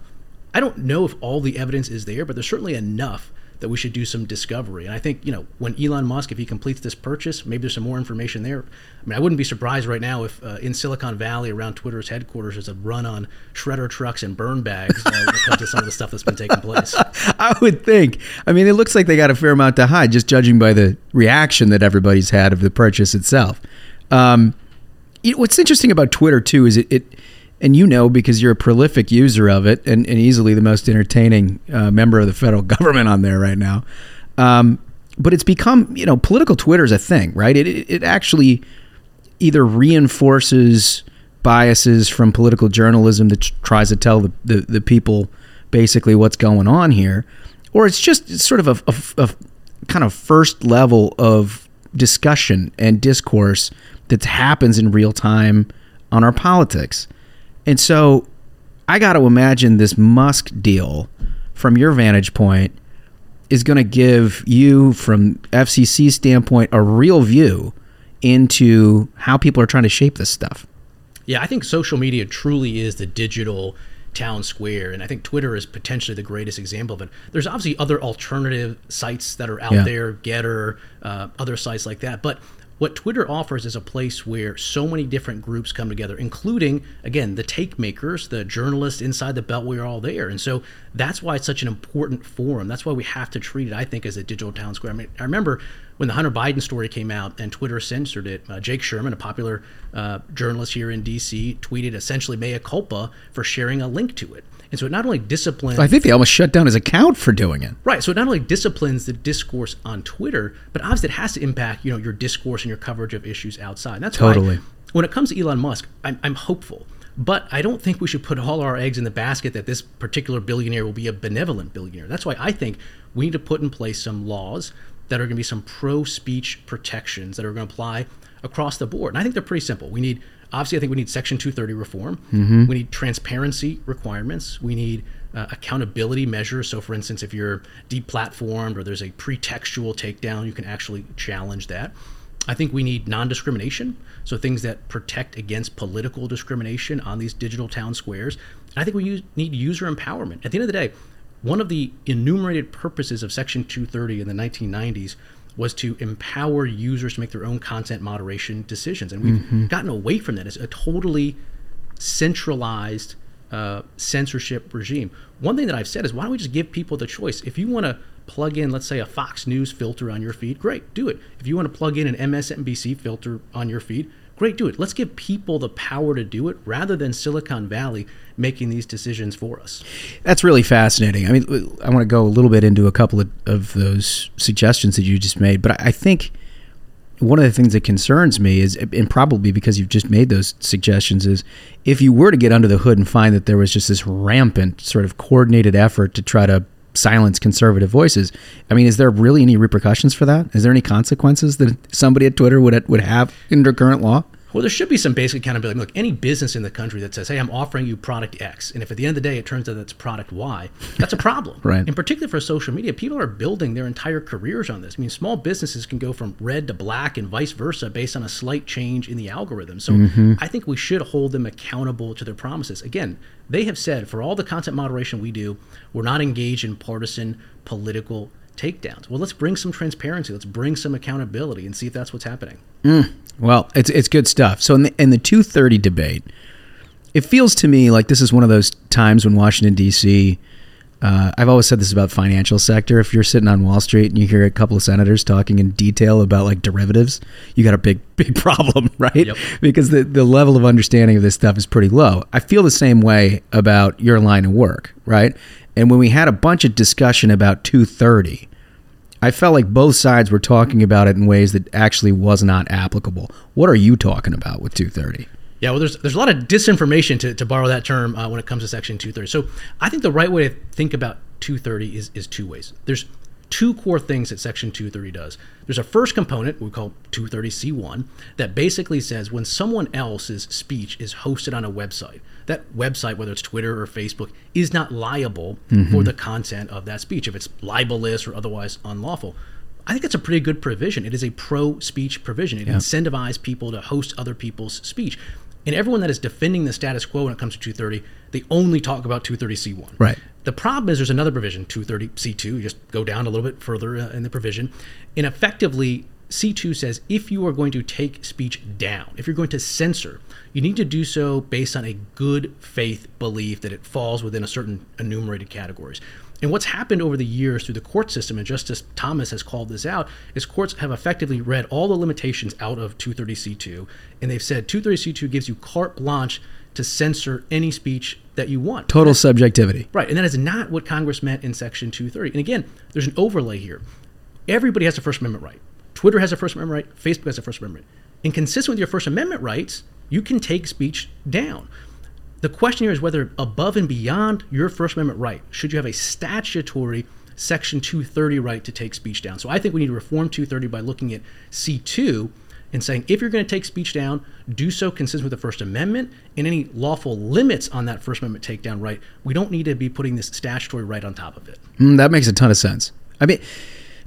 I don't know if all the evidence is there, but there's certainly enough that we should do some discovery. And I think, you know, when Elon Musk, if he completes this purchase, maybe there's some more information there. I mean, I wouldn't be surprised right now if uh, in Silicon Valley, around Twitter's headquarters, there's a run on shredder trucks and burn bags uh, when it comes to some of the stuff that's been taking place. I would think. I mean, it looks like they got a fair amount to hide, just judging by the reaction that everybody's had of the purchase itself. Um, know, what's interesting about Twitter too is it, it, and you know because you're a prolific user of it and, and easily the most entertaining uh, member of the federal government on there right now. Um, but it's become, you know, political Twitter is a thing, right? It, it, actually either reinforces biases from political journalism that tries to tell the, the, the people basically what's going on here, or it's just sort of a, a, a kind of first level of discussion and discourse that happens in real time on our politics. And so I got to imagine this Musk deal from your vantage point is going to give you from FCC standpoint a real view into how people are trying to shape this stuff. Yeah, I think social media truly is the digital town square, and I think Twitter is potentially the greatest example of it. There's obviously other alternative sites that are out Yeah. there, GETTR, uh, other sites like that, but what Twitter offers is a place where so many different groups come together, including, again, the take makers, the journalists inside the Beltway are all there. And so that's why it's such an important forum. That's why we have to treat it, I think, as a digital town square. I mean, I remember when the Hunter Biden story came out and Twitter censored it, uh, Jake Sherman, a popular uh, journalist here in D.C., tweeted essentially mea culpa for sharing a link to it. And so it not only disciplines. I think they almost shut down his account for doing it. Right. So it not only disciplines the discourse on Twitter, but obviously it has to impact, you know, your discourse and your coverage of issues outside. And that's Totally. why when it comes to Elon Musk, I'm, I'm hopeful. But I don't think we should put all our eggs in the basket that this particular billionaire will be a benevolent billionaire. That's why I think we need to put in place some laws that are going to be some pro speech protections that are going to apply across the board. And I think they're pretty simple. We need, obviously, I think we need Section 230 reform. Mhm. We need transparency requirements. We need uh, accountability measures. So, for instance, if you're deplatformed or there's a pretextual takedown, you can actually challenge that. I think we need non discrimination. So, things that protect against political discrimination on these digital town squares. And I think we use, need user empowerment. At the end of the day, one of the enumerated purposes of Section 230 in the 1990s was to empower users to make their own content moderation decisions. And we've Mhm. gotten away from that. It's a totally centralized uh, censorship regime. One thing that I've said is why don't we just give people the choice? If you want to plug in, let's say, a Fox News filter on your feed, great, do it. If you want to plug in an MSNBC filter on your feed, great, do it. Let's give people the power to do it rather than Silicon Valley making these decisions for us. That's really fascinating. I mean, I want to go a little bit into a couple of, of those suggestions that you just made, but I think one of the things that concerns me is, and probably because you've just made those suggestions, is if you were to get under the hood and find that there was just this rampant sort of coordinated effort to try to silence conservative voices. I mean, is there really any repercussions for that? Is there any consequences that somebody at Twitter would would have under current law? Well, there should be some basic accountability. Look, any business in the country that says, "Hey, I'm offering you product X," and if at the end of the day it turns out it's product Y, that's a problem. right. And particularly for social media, people are building their entire careers on this. I mean, small businesses can go from red to black and vice versa based on a slight change in the algorithm. So, Mhm. I think we should hold them accountable to their promises. Again, they have said for all the content moderation we do, we're not engaged in partisan political takedowns. Well, let's bring some transparency. Let's bring some accountability and see if that's what's happening. Mm. Well, it's it's good stuff. So in the in the two thirty debate, it feels to me like this is one of those times when Washington D.C. Uh, I've always said this about financial sector. If you're sitting on Wall Street and you hear a couple of senators talking in detail about like derivatives, you got a big big problem, right? Because the the level of understanding of this stuff is pretty low. I feel the same way about your line of work, right? And when we had a bunch of discussion about 230, I felt like both sides were talking about it in ways that actually was not applicable. What are you talking about with 230? Yeah, well, there's there's a lot of disinformation to, to borrow that term uh, when it comes to Section 230. So I think the right way to think about 230 is is two ways. There's two core things that Section 230 does. There's a first component we call 230C1 that basically says when someone else's speech is hosted on a website, that website, whether it's Twitter or Facebook, is not liable for Mhm. the content of that speech if it's libelous or otherwise unlawful. I think that's a pretty good provision. It is a pro speech provision. It Yeah. incentivizes people to host other people's speech. And everyone that is defending the status quo when it comes to 230, they only talk about 230C1. Right. The problem is there's another provision, 230C2. You just go down a little bit further uh, in the provision. And effectively, C2 says if you are going to take speech down, if you're going to censor, you need to do so based on a good faith belief that it falls within a certain enumerated categories. And what's happened over the years through the court system, and Justice Thomas has called this out, is courts have effectively read all the limitations out of 230C2, and they've said 230C2 gives you carte blanche to censor any speech that you want. Total subjectivity. Right, and that is not what Congress meant in Section 230. And again, there's an overlay here. Everybody has a First Amendment right. Twitter has a First Amendment right. Facebook has a First Amendment right. And consistent with your First Amendment rights, you can take speech down. The question here is whether, above and beyond your First Amendment right, should you have a statutory Section 230 right to take speech down? So I think we need to reform 230 by looking at C2 and saying if you're going to take speech down, do so consistent with the First Amendment and any lawful limits on that First Amendment takedown right. We don't need to be putting this statutory right on top of it. Mm, that makes a ton of sense. I mean,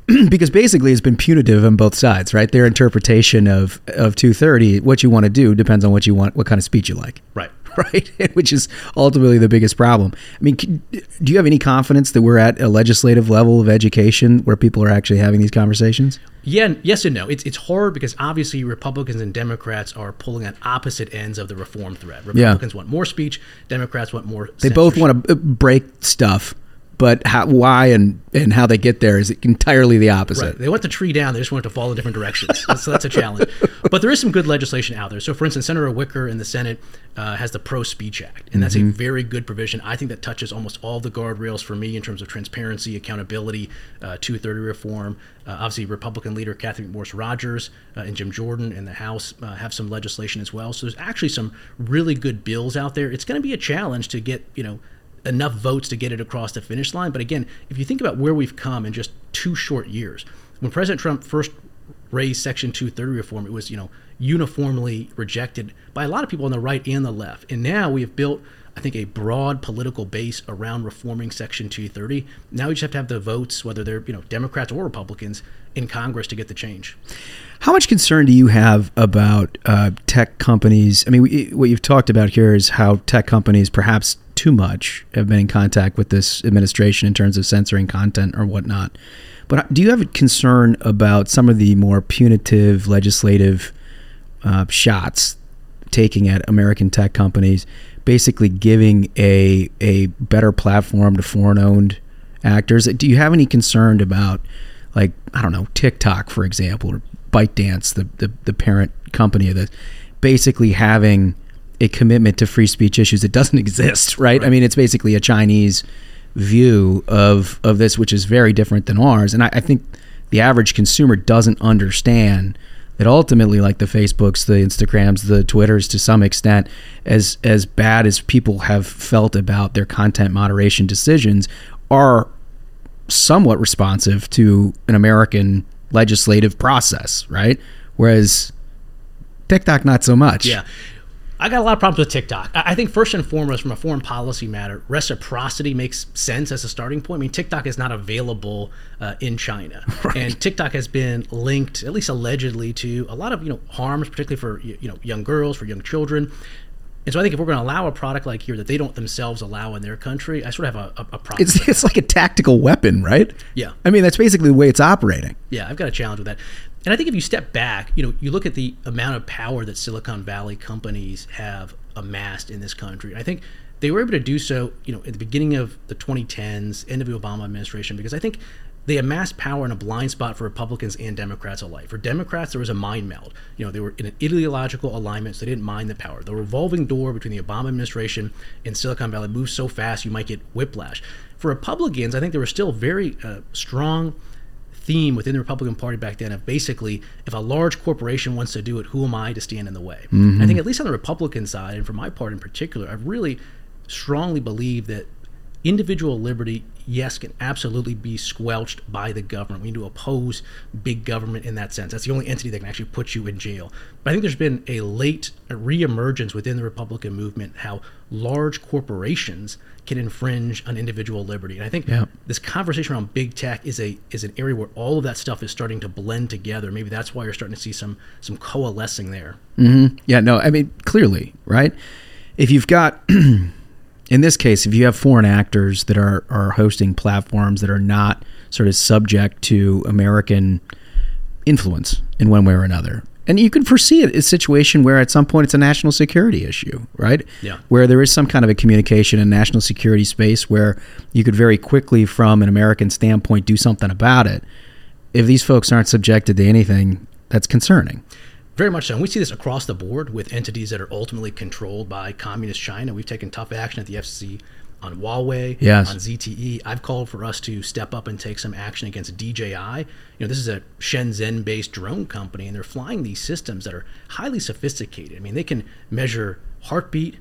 because basically it's been punitive on both sides, right? Their interpretation of of 230, what you want to do depends on what you want, what kind of speech you like. Right. Right, which is ultimately the biggest problem. I mean, do you have any confidence that we're at a legislative level of education where people are actually having these conversations? Yeah, yes and no. It's it's hard because obviously Republicans and Democrats are pulling at opposite ends of the reform thread. Yeah. Republicans want more speech, Democrats want more. They both want to uh, break stuff, but how, why and and how they get there is entirely the opposite. Right. They want the tree down. They just want it to fall in different directions. That's- so that's a challenge. But there is some good legislation out there. So, for instance, Senator Wicker in the Senate uh, has the Pro Speech Act, and that's Mhm. a very good provision. I think that touches almost all the guardrails for me in terms of transparency, accountability, uh, 230 reform. Uh, obviously, Republican leader Cathy McMorris Rodgers uh, and Jim Jordan in the House uh, have some legislation as well. So, there's actually some really good bills out there. It's going to be a challenge to get, you know, enough votes to get it across the finish line. But again, if you think about where we've come in just two short years, when President Trump first raised Section 230 reform, it was you know uniformly rejected by a lot of people on the right and the left. And now we have built, I think, a broad political base around reforming Section 230. Now we just have to have the votes, whether they're you know Democrats or Republicans, in Congress to get the change. How much concern do you have about uh, tech companies? I mean, we, what you've talked about here is how tech companies, perhaps too much, have been in contact with this administration in terms of censoring content or whatnot. But do you have a concern about some of the more punitive legislative uh, shots taking at American tech companies, basically giving a a better platform to foreign-owned actors? Do you have any concern about, like I don't know, TikTok, for example, or ByteDance, the the, the parent company of this, basically having a commitment to free speech issues that doesn't exist, right? I mean, it's basically a Chinese view of of this, which is very different than ours. And I, I think the average consumer doesn't understand that ultimately, like the Facebooks, the Instagrams, the Twitters, to some extent, as as bad as people have felt about their content moderation decisions, are somewhat responsive to an American legislative process, right? Whereas TikTok, not so much. Yeah. I got a lot of problems with TikTok. I think first and foremost, from a foreign policy matter, reciprocity makes sense as a starting point. I mean, TikTok is not available uh, in China, and TikTok has been linked, at least allegedly, to a lot of you know harms, particularly for you know young girls, for young children. And so I think if we're going to allow a product like here that they don't themselves allow in their country, I sort of have a, a, a problem. It's it's like a tactical weapon, right? Yeah. I mean, that's basically the way it's operating. Yeah, I've got a challenge with that. And I think if you step back, you know, you look at the amount of power that Silicon Valley companies have amassed in this country. I think they were able to do so, you know, at the beginning of the 2010s, end of the Obama administration, because I think they amassed power in a blind spot for Republicans and Democrats alike. For Democrats, there was a mind meld. You know, they were in an ideological alignment, so they didn't mind the power. The revolving door between the Obama administration and Silicon Valley moved so fast you might get whiplash. For Republicans, I think there was still very uh, strong theme within the Republican Party back then of basically, if a large corporation wants to do it, who am I to stand in the way? Mhm. I think at least on the Republican side, and for my part in particular, I really strongly believe that individual liberty, yes, can absolutely be squelched by the government. We need to oppose big government in that sense. That's the only entity that can actually put you in jail. But I think there's been a late reemergence within the Republican movement how large corporations can infringe on individual liberty. And I think Yeah. this conversation around big tech is a is an area where all of that stuff is starting to blend together. Maybe that's why you're starting to see some some coalescing there. hmm Yeah, no, I mean, clearly, right? If you've got, in this case, if you have foreign actors that are, are hosting platforms that are not sort of subject to American influence in one way or another, and you can foresee it, a situation where at some point it's a national security issue, right? Yeah. Where there is some kind of a communication in national security space where you could very quickly, from an American standpoint, do something about it. If these folks aren't subjected to anything, that's concerning. Very much so. And we see this across the board with entities that are ultimately controlled by communist China. We've taken tough action at the FCC on Huawei, Yes. on ZTE. I've called for us to step up and take some action against DJI. You know, this is a Shenzhen-based drone company, and they're flying these systems that are highly sophisticated. I mean, they can measure heartbeat,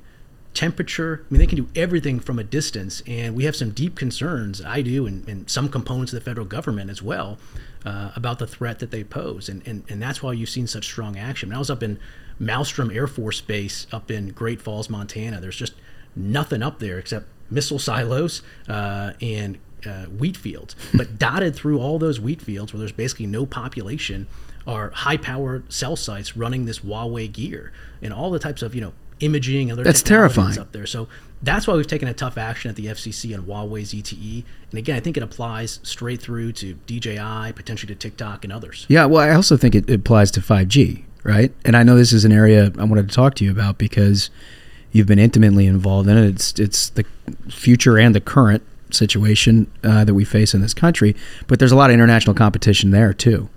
temperature. I mean, they can do everything from a distance. And we have some deep concerns, I do, and, and some components of the federal government as well, uh, about the threat that they pose. And, and, and that's why you've seen such strong action. When I was up in Malmstrom Air Force Base up in Great Falls, Montana, there's just nothing up there except missile silos uh, and uh, wheat fields. But dotted through all those wheat fields where there's basically no population are high powered cell sites running this Huawei gear and all the types of, you know, imaging and other That's terrifying. up there. So that's why we've taken a tough action at the FCC on Huawei ZTE. And again, I think it applies straight through to DJI, potentially to TikTok and others. Yeah, well, I also think it applies to 5G, right? And I know this is an area I wanted to talk to you about because you've been intimately involved in it. It's it's the future and the current situation uh, that we face in this country, but there's a lot of international competition there too.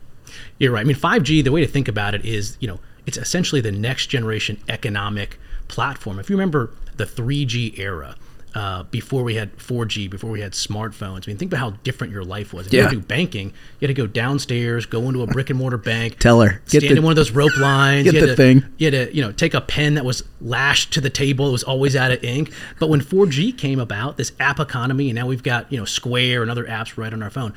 You're right. I mean, 5G, the way to think about it is, you know, it's essentially the next generation economic platform. If you remember the 3G era, uh, before we had 4G, before we had smartphones, I mean, think about how different your life was. If you Yeah. had to do banking, you had to go downstairs, go into a brick and mortar bank, Teller, get stand the- in one of those rope lines, get you had the to- thing. You had to, you know, take a pen that was lashed to the table. It was always out of ink. But when 4G came about, this app economy, and now we've got, you know, Square and other apps right on our phone.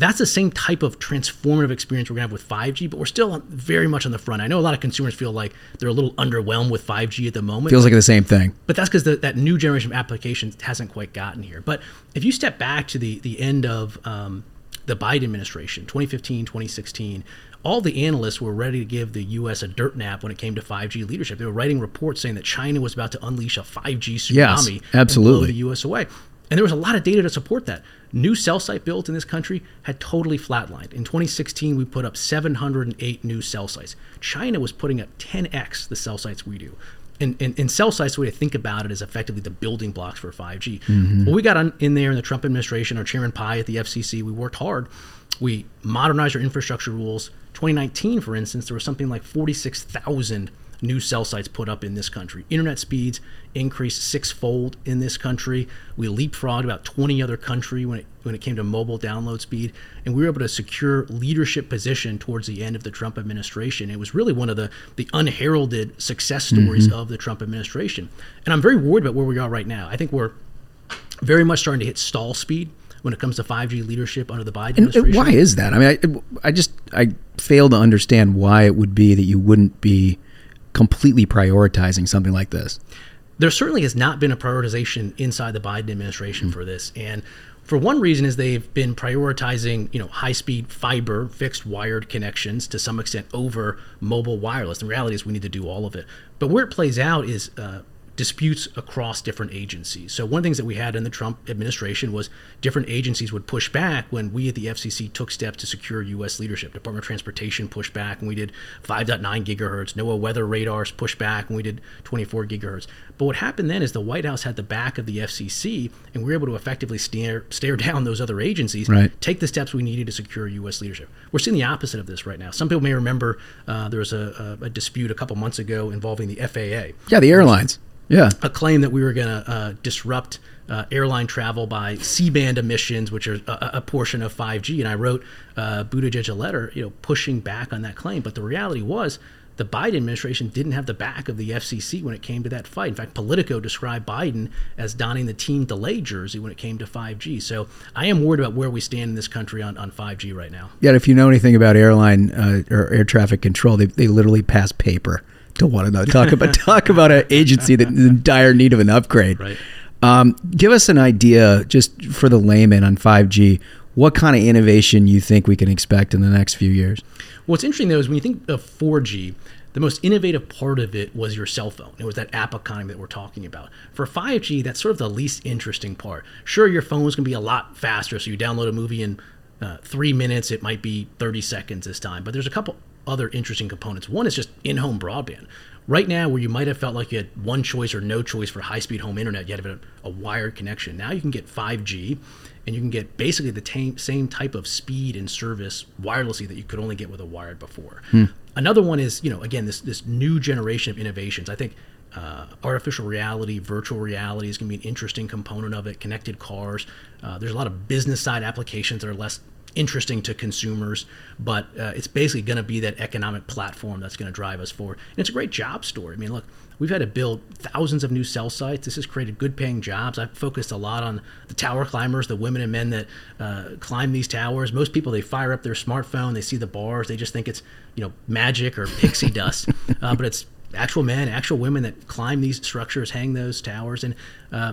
That's the same type of transformative experience we're gonna have with 5G, but we're still very much on the front. I know a lot of consumers feel like they're a little underwhelmed with 5G at the moment. Feels like the same thing. But that's because that new generation of applications hasn't quite gotten here. But if you step back to the the end of um, the Biden administration, 2015, 2016, all the analysts were ready to give the U.S. a dirt nap when it came to 5G leadership. They were writing reports saying that China was about to unleash a 5G tsunami Yes, and absolutely. blow the U.S. away. And there was a lot of data to support that. New cell site builds in this country had totally flatlined. In 2016, we put up 708 new cell sites. China was putting up 10x the cell sites we do. And, and, and cell sites, the way to think about it is effectively the building blocks for 5G. Mhm. Well, we got on, in there in the Trump administration, our Chairman Pai at the FCC, we worked hard. We modernized our infrastructure rules. 2019, for instance, there was something like 46,000 new cell sites put up in this country. Internet speeds increased sixfold in this country. We leapfrogged about 20 other country when it when it came to mobile download speed, and we were able to secure leadership position towards the end of the Trump administration. It was really one of the the unheralded success stories Mhm. of the Trump administration. And I'm very worried about where we are right now. I think we're very much starting to hit stall speed when it comes to 5G leadership under the Biden And administration. why is that? I mean, I, I just I fail to understand why it would be that you wouldn't be completely prioritizing something like this. there certainly has not been a prioritization inside the Biden administration for this. And for one reason is they've been prioritizing, you know, high-speed fiber, fixed wired connections to some extent over mobile wireless. The reality is we need to do all of it. But where it plays out is uh, disputes across different agencies. So one of the things that we had in the Trump administration was different agencies would push back when we at the FCC took steps to secure U.S. leadership. Department of Transportation pushed back, when we did 5.9 gigahertz. NOAA weather radars pushed back, when we did 24 gigahertz. But what happened then is the White House had the back of the FCC, and we were able to effectively stare stare down those other agencies, Right. take the steps we needed to secure U.S. leadership. We're seeing the opposite of this right now. Some people may remember uh, there was a, a, a dispute a couple months ago involving the FAA Yeah, the airlines. Yeah. a claim that we were going to uh, disrupt uh, airline travel by C-band emissions, which are a, a portion of 5G. And I wrote uh, Buttigieg a letter, you know, pushing back on that claim. But the reality was, the Biden administration didn't have the back of the FCC when it came to that fight. In fact, Politico described Biden as donning the team delay jersey when it came to 5G. So I am worried about where we stand in this country on, on 5G right now. Yet, if you know anything about airline uh, or air traffic control, they, they literally pass paper to one another. Talk about talk about an agency that is in dire need of an upgrade. Right. Um, give us an idea, just for the layman on 5G, what kind of innovation you think we can expect in the next few years? What's interesting though is when you think of 4G, the most innovative part of it was your cell phone. It was that app economy that we're talking about. For 5G, that's sort of the least interesting part. Sure, your phone's going to be a lot faster, so you download a movie in uh, three minutes, it might be 30 seconds this time. But there's a couple other interesting components. One is just in home broadband. Right now, where you might have felt like you had one choice or no choice for high speed home internet, you had a, a wired connection. Now you can get 5G and you can get basically the tam- same type of speed and service wirelessly that you could only get with a wired before. Hmm. Another one is, you know, again, this this new generation of innovations. I think uh, artificial reality, virtual reality is going to be an interesting component of it. Connected cars. Uh, there's a lot of business side applications that are less interesting to consumers, but uh, it's basically going to be that economic platform that's going to drive us forward. And it's a great job story. I mean, look, we've had to build thousands of new cell sites. This has created good paying jobs. I've focused a lot on the tower climbers, the women and men that uh, climb these towers. Most people, they fire up their smartphone, they see the bars, they just think it's, you know, magic or pixie dust. Uh, but it's actual men, actual women that climb these structures, hang those towers. And, uh,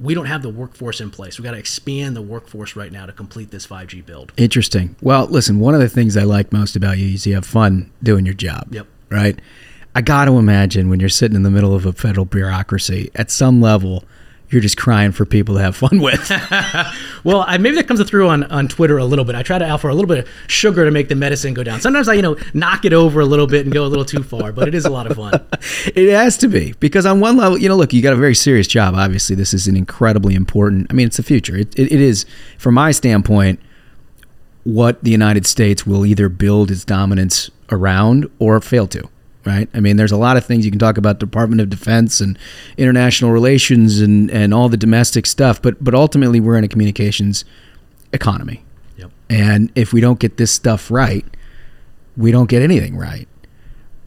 we don't have the workforce in place. We've got to expand the workforce right now to complete this 5G build. Interesting. Well, listen, one of the things I like most about you is you have fun doing your job. Yep. Right? I got to imagine when you're sitting in the middle of a federal bureaucracy, at some level, you're just crying for people to have fun with. Well, I, maybe that comes through on, on Twitter a little bit. I try to offer a little bit of sugar to make the medicine go down. Sometimes I, you know, knock it over a little bit and go a little too far, but it is a lot of fun. it has to be because on one level, you know, look, you got a very serious job. Obviously, this is an incredibly important. I mean, it's the future. It, it, it is, from my standpoint, what the United States will either build its dominance around or fail to. Right. I mean, there's a lot of things you can talk about Department of Defense and international relations and, and all the domestic stuff, but but ultimately we're in a communications economy. Yep. And if we don't get this stuff right, we don't get anything right.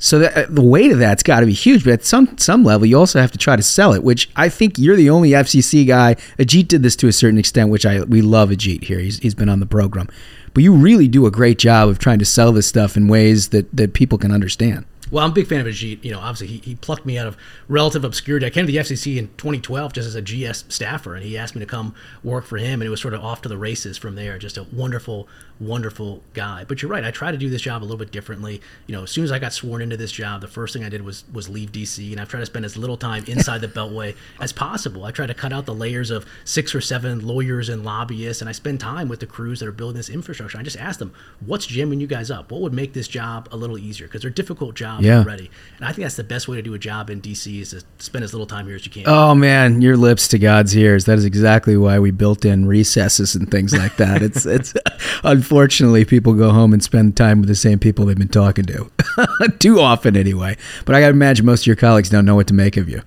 So that, uh, the weight of that's got to be huge, but at some some level, you also have to try to sell it. Which I think you're the only FCC guy. Ajit did this to a certain extent, which I we love Ajit here. He's he's been on the program, but you really do a great job of trying to sell this stuff in ways that that people can understand. Well, I'm a big fan of Ajit. You know, obviously he, he plucked me out of relative obscurity. I came to the FCC in 2012 just as a GS staffer, and he asked me to come work for him, and it was sort of off to the races from there. Just a wonderful, wonderful guy. But you're right. I try to do this job a little bit differently. You know, as soon as I got sworn into this job, the first thing I did was was leave DC, and I've tried to spend as little time inside the Beltway as possible. I try to cut out the layers of six or seven lawyers and lobbyists, and I spend time with the crews that are building this infrastructure. I just ask them, what's jamming you guys up? What would make this job a little easier? Because they're difficult jobs Yeah. already. And I think that's the best way to do a job in DC is to spend as little time here as you can. Oh man, your lips to God's ears. That is exactly why we built in recesses and things like that. It's it's unfortunately people go home and spend time with the same people they've been talking to. Too often, anyway. But I got to imagine most of your colleagues don't know what to make of you.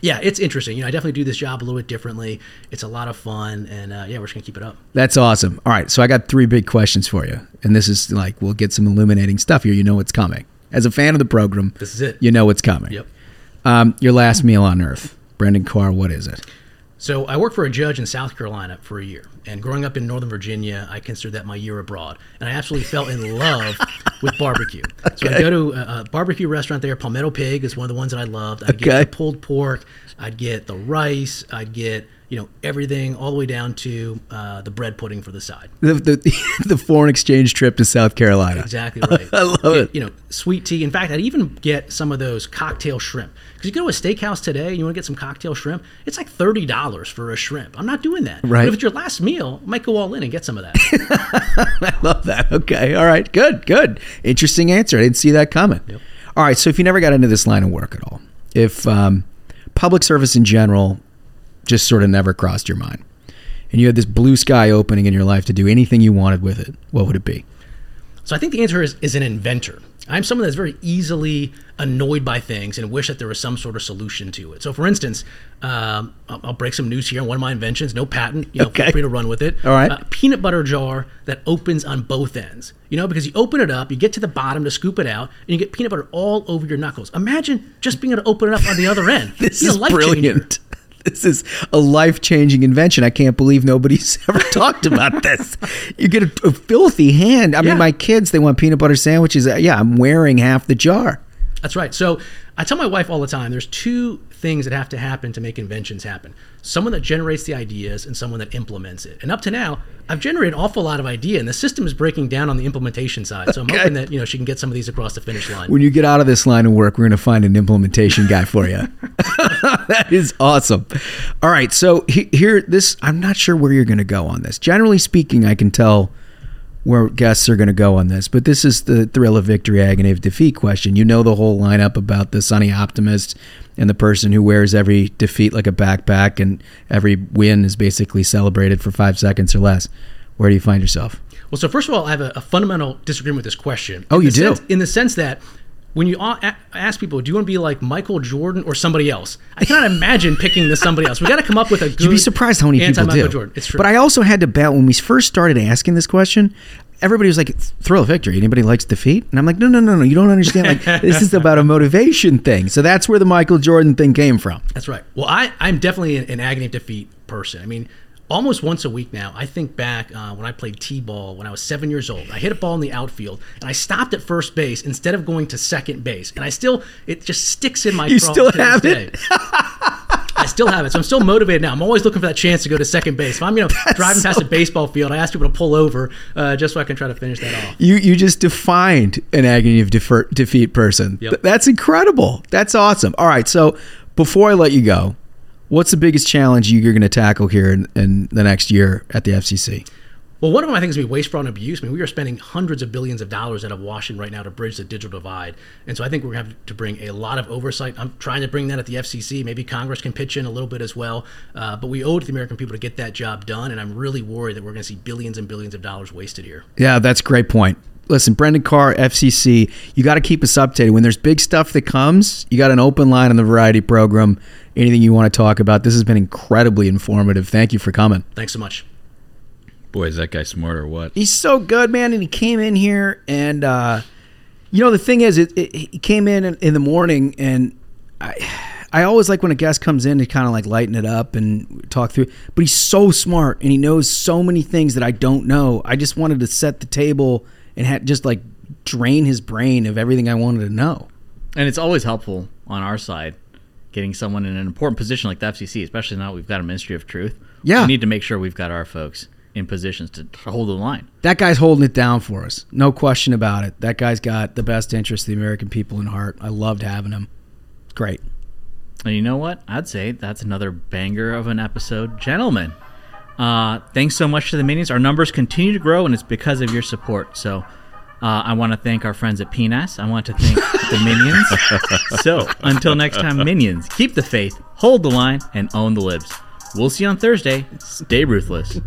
Yeah, it's interesting. You know, I definitely do this job a little bit differently. It's a lot of fun, and uh, yeah, we're just gonna keep it up. That's awesome. All right, so I got three big questions for you, and this is like we'll get some illuminating stuff here. You know what's coming. As a fan of the program, This is it. You know what's coming. Yep. Um, your last meal on Earth, Brendan Carr. What is it? So I worked for a judge in South Carolina for a year, and growing up in Northern Virginia, I considered that my year abroad, and I absolutely fell in love with barbecue. So I go to a, a barbecue restaurant there. Palmetto Pig is one of the ones that I loved. I'd Okay. get the pulled pork, I'd get the rice, I'd get you know everything all the way down to uh, the bread pudding for the side. The, the the foreign exchange trip to South Carolina. Exactly right. I love Get, it. You know, sweet tea. In fact, I'd even get some of those cocktail shrimp. Because you go to a steakhouse today and you want to get some cocktail shrimp, it's like thirty dollars for a shrimp. I'm not doing that. Right. But if it's your last meal, I might go all in and get some of that. I love that. Okay. All right. Good. Good. Interesting answer. I didn't see that coming. All right. So if you never got into this line of work at all, if um, public service in general just sort of never crossed your mind, and you had this blue sky opening in your life to do anything you wanted with it, what would it be? So I think the answer is, is an inventor. I'm someone that's very easily annoyed by things and wish that there was some sort of solution to it. So, for instance, um, I'll, I'll break some news here on one of my inventions. No patent. You know, Okay. feel free to run with it. All right. A peanut butter jar that opens on both ends. You know, because you open it up, you get to the bottom to scoop it out, and you get peanut butter all over your knuckles. Imagine just being able to open it up on the other end. This Be a is brilliant. changer. This is a life changing invention. I can't believe nobody's ever talked about this. You get a, a filthy hand. I Yeah. mean, my kids, they want peanut butter sandwiches. Yeah, I'm wearing half the jar. That's right. So I tell my wife all the time there's two things that have to happen to make inventions happen someone that generates the ideas and someone that implements it. And up to now, I've generated an awful lot of idea, and the system is breaking down on the implementation side. So I'm Okay. hoping that you know she can get some of these across the finish line. When you get out of this line of work, we're going to find an implementation guy for you. that is awesome. All right, so he, here, this I'm not sure where you're going to go on this. Generally speaking, I can tell where guests are going to go on this, but this is the thrill of victory, agony of defeat question. You know the whole lineup about the sunny optimist and the person who wears every defeat like a backpack, and every win is basically celebrated for five seconds or less. Where do you find yourself? Well, so first of all, I have a, a fundamental disagreement with this question. Oh, you do? sense- in the sense that when you ask people, do you want to be like Michael Jordan or somebody else? I cannot imagine picking the somebody else. We got to come up with a good. You'd be surprised how many people do. Jordan. It's true. But I also had to bet when we first started asking this question. Everybody was like, "Thrill of victory." Anybody likes defeat? And I'm like, "No, no, no, no. You don't understand. Like, this is about a motivation thing." So that's where the Michael Jordan thing came from. That's right. Well, I, I'm definitely an, an agony of defeat person. I mean, almost once a week now, I think back uh, when I played T-ball when I was seven years old. I hit a ball in the outfield, and I stopped at first base instead of going to second base. And I still, it just sticks in my You still to this have day. it? I still have it, so I'm still motivated now. I'm always looking for that chance to go to second base. If I'm, you know, driving past a baseball field, I ask people to pull over uh, just so I can try to finish that off. You you just defined an agony of defer, defeat person. Yep. Th- That's incredible. That's awesome. All right, so before I let you go, what's the biggest challenge you're going to tackle here in, in the next year at the FCC? Well, one of them I think is going to be waste, fraud, and abuse. I mean, we are spending hundreds of billions of dollars out of Washington right now to bridge the digital divide. And so I think we're going to have to bring a lot of oversight. I'm trying to bring that at the FCC. Maybe Congress can pitch in a little bit as well. Uh, but we owe it to the American people to get that job done. And I'm really worried that we're going to see billions and billions of dollars wasted here. Yeah, that's a great point. Listen, Brendan Carr, FCC, you got to keep us updated. When there's big stuff that comes, you got an open line on the variety program. Anything you want to talk about? This has been incredibly informative. Thank you for coming. Thanks so much. Boy, is that guy smart or what? He's so good, man. And he came in here, and uh, you know the thing is, it, it, he came in, in in the morning, and I, I always like when a guest comes in to kind of like lighten it up and talk through. But he's so smart, and he knows so many things that I don't know. I just wanted to set the table and had just like drain his brain of everything I wanted to know. And it's always helpful on our side getting someone in an important position like the FCC, especially now we've got a Ministry of Truth. Yeah. We need to make sure we've got our folks in positions to, to hold the line. That guy's holding it down for us. No question about it. That guy's got the best interest of the American people in heart. I loved having him. Great. And you know what? I'd say that's another banger of an episode. Gentlemen, uh, thanks so much to the minions. Our numbers continue to grow, and it's because of your support. So uh, I want to thank our friends at PNAS. I want to thank the minions. so until next time, minions, keep the faith, hold the line, and own the libs. We'll see you on Thursday. Stay ruthless.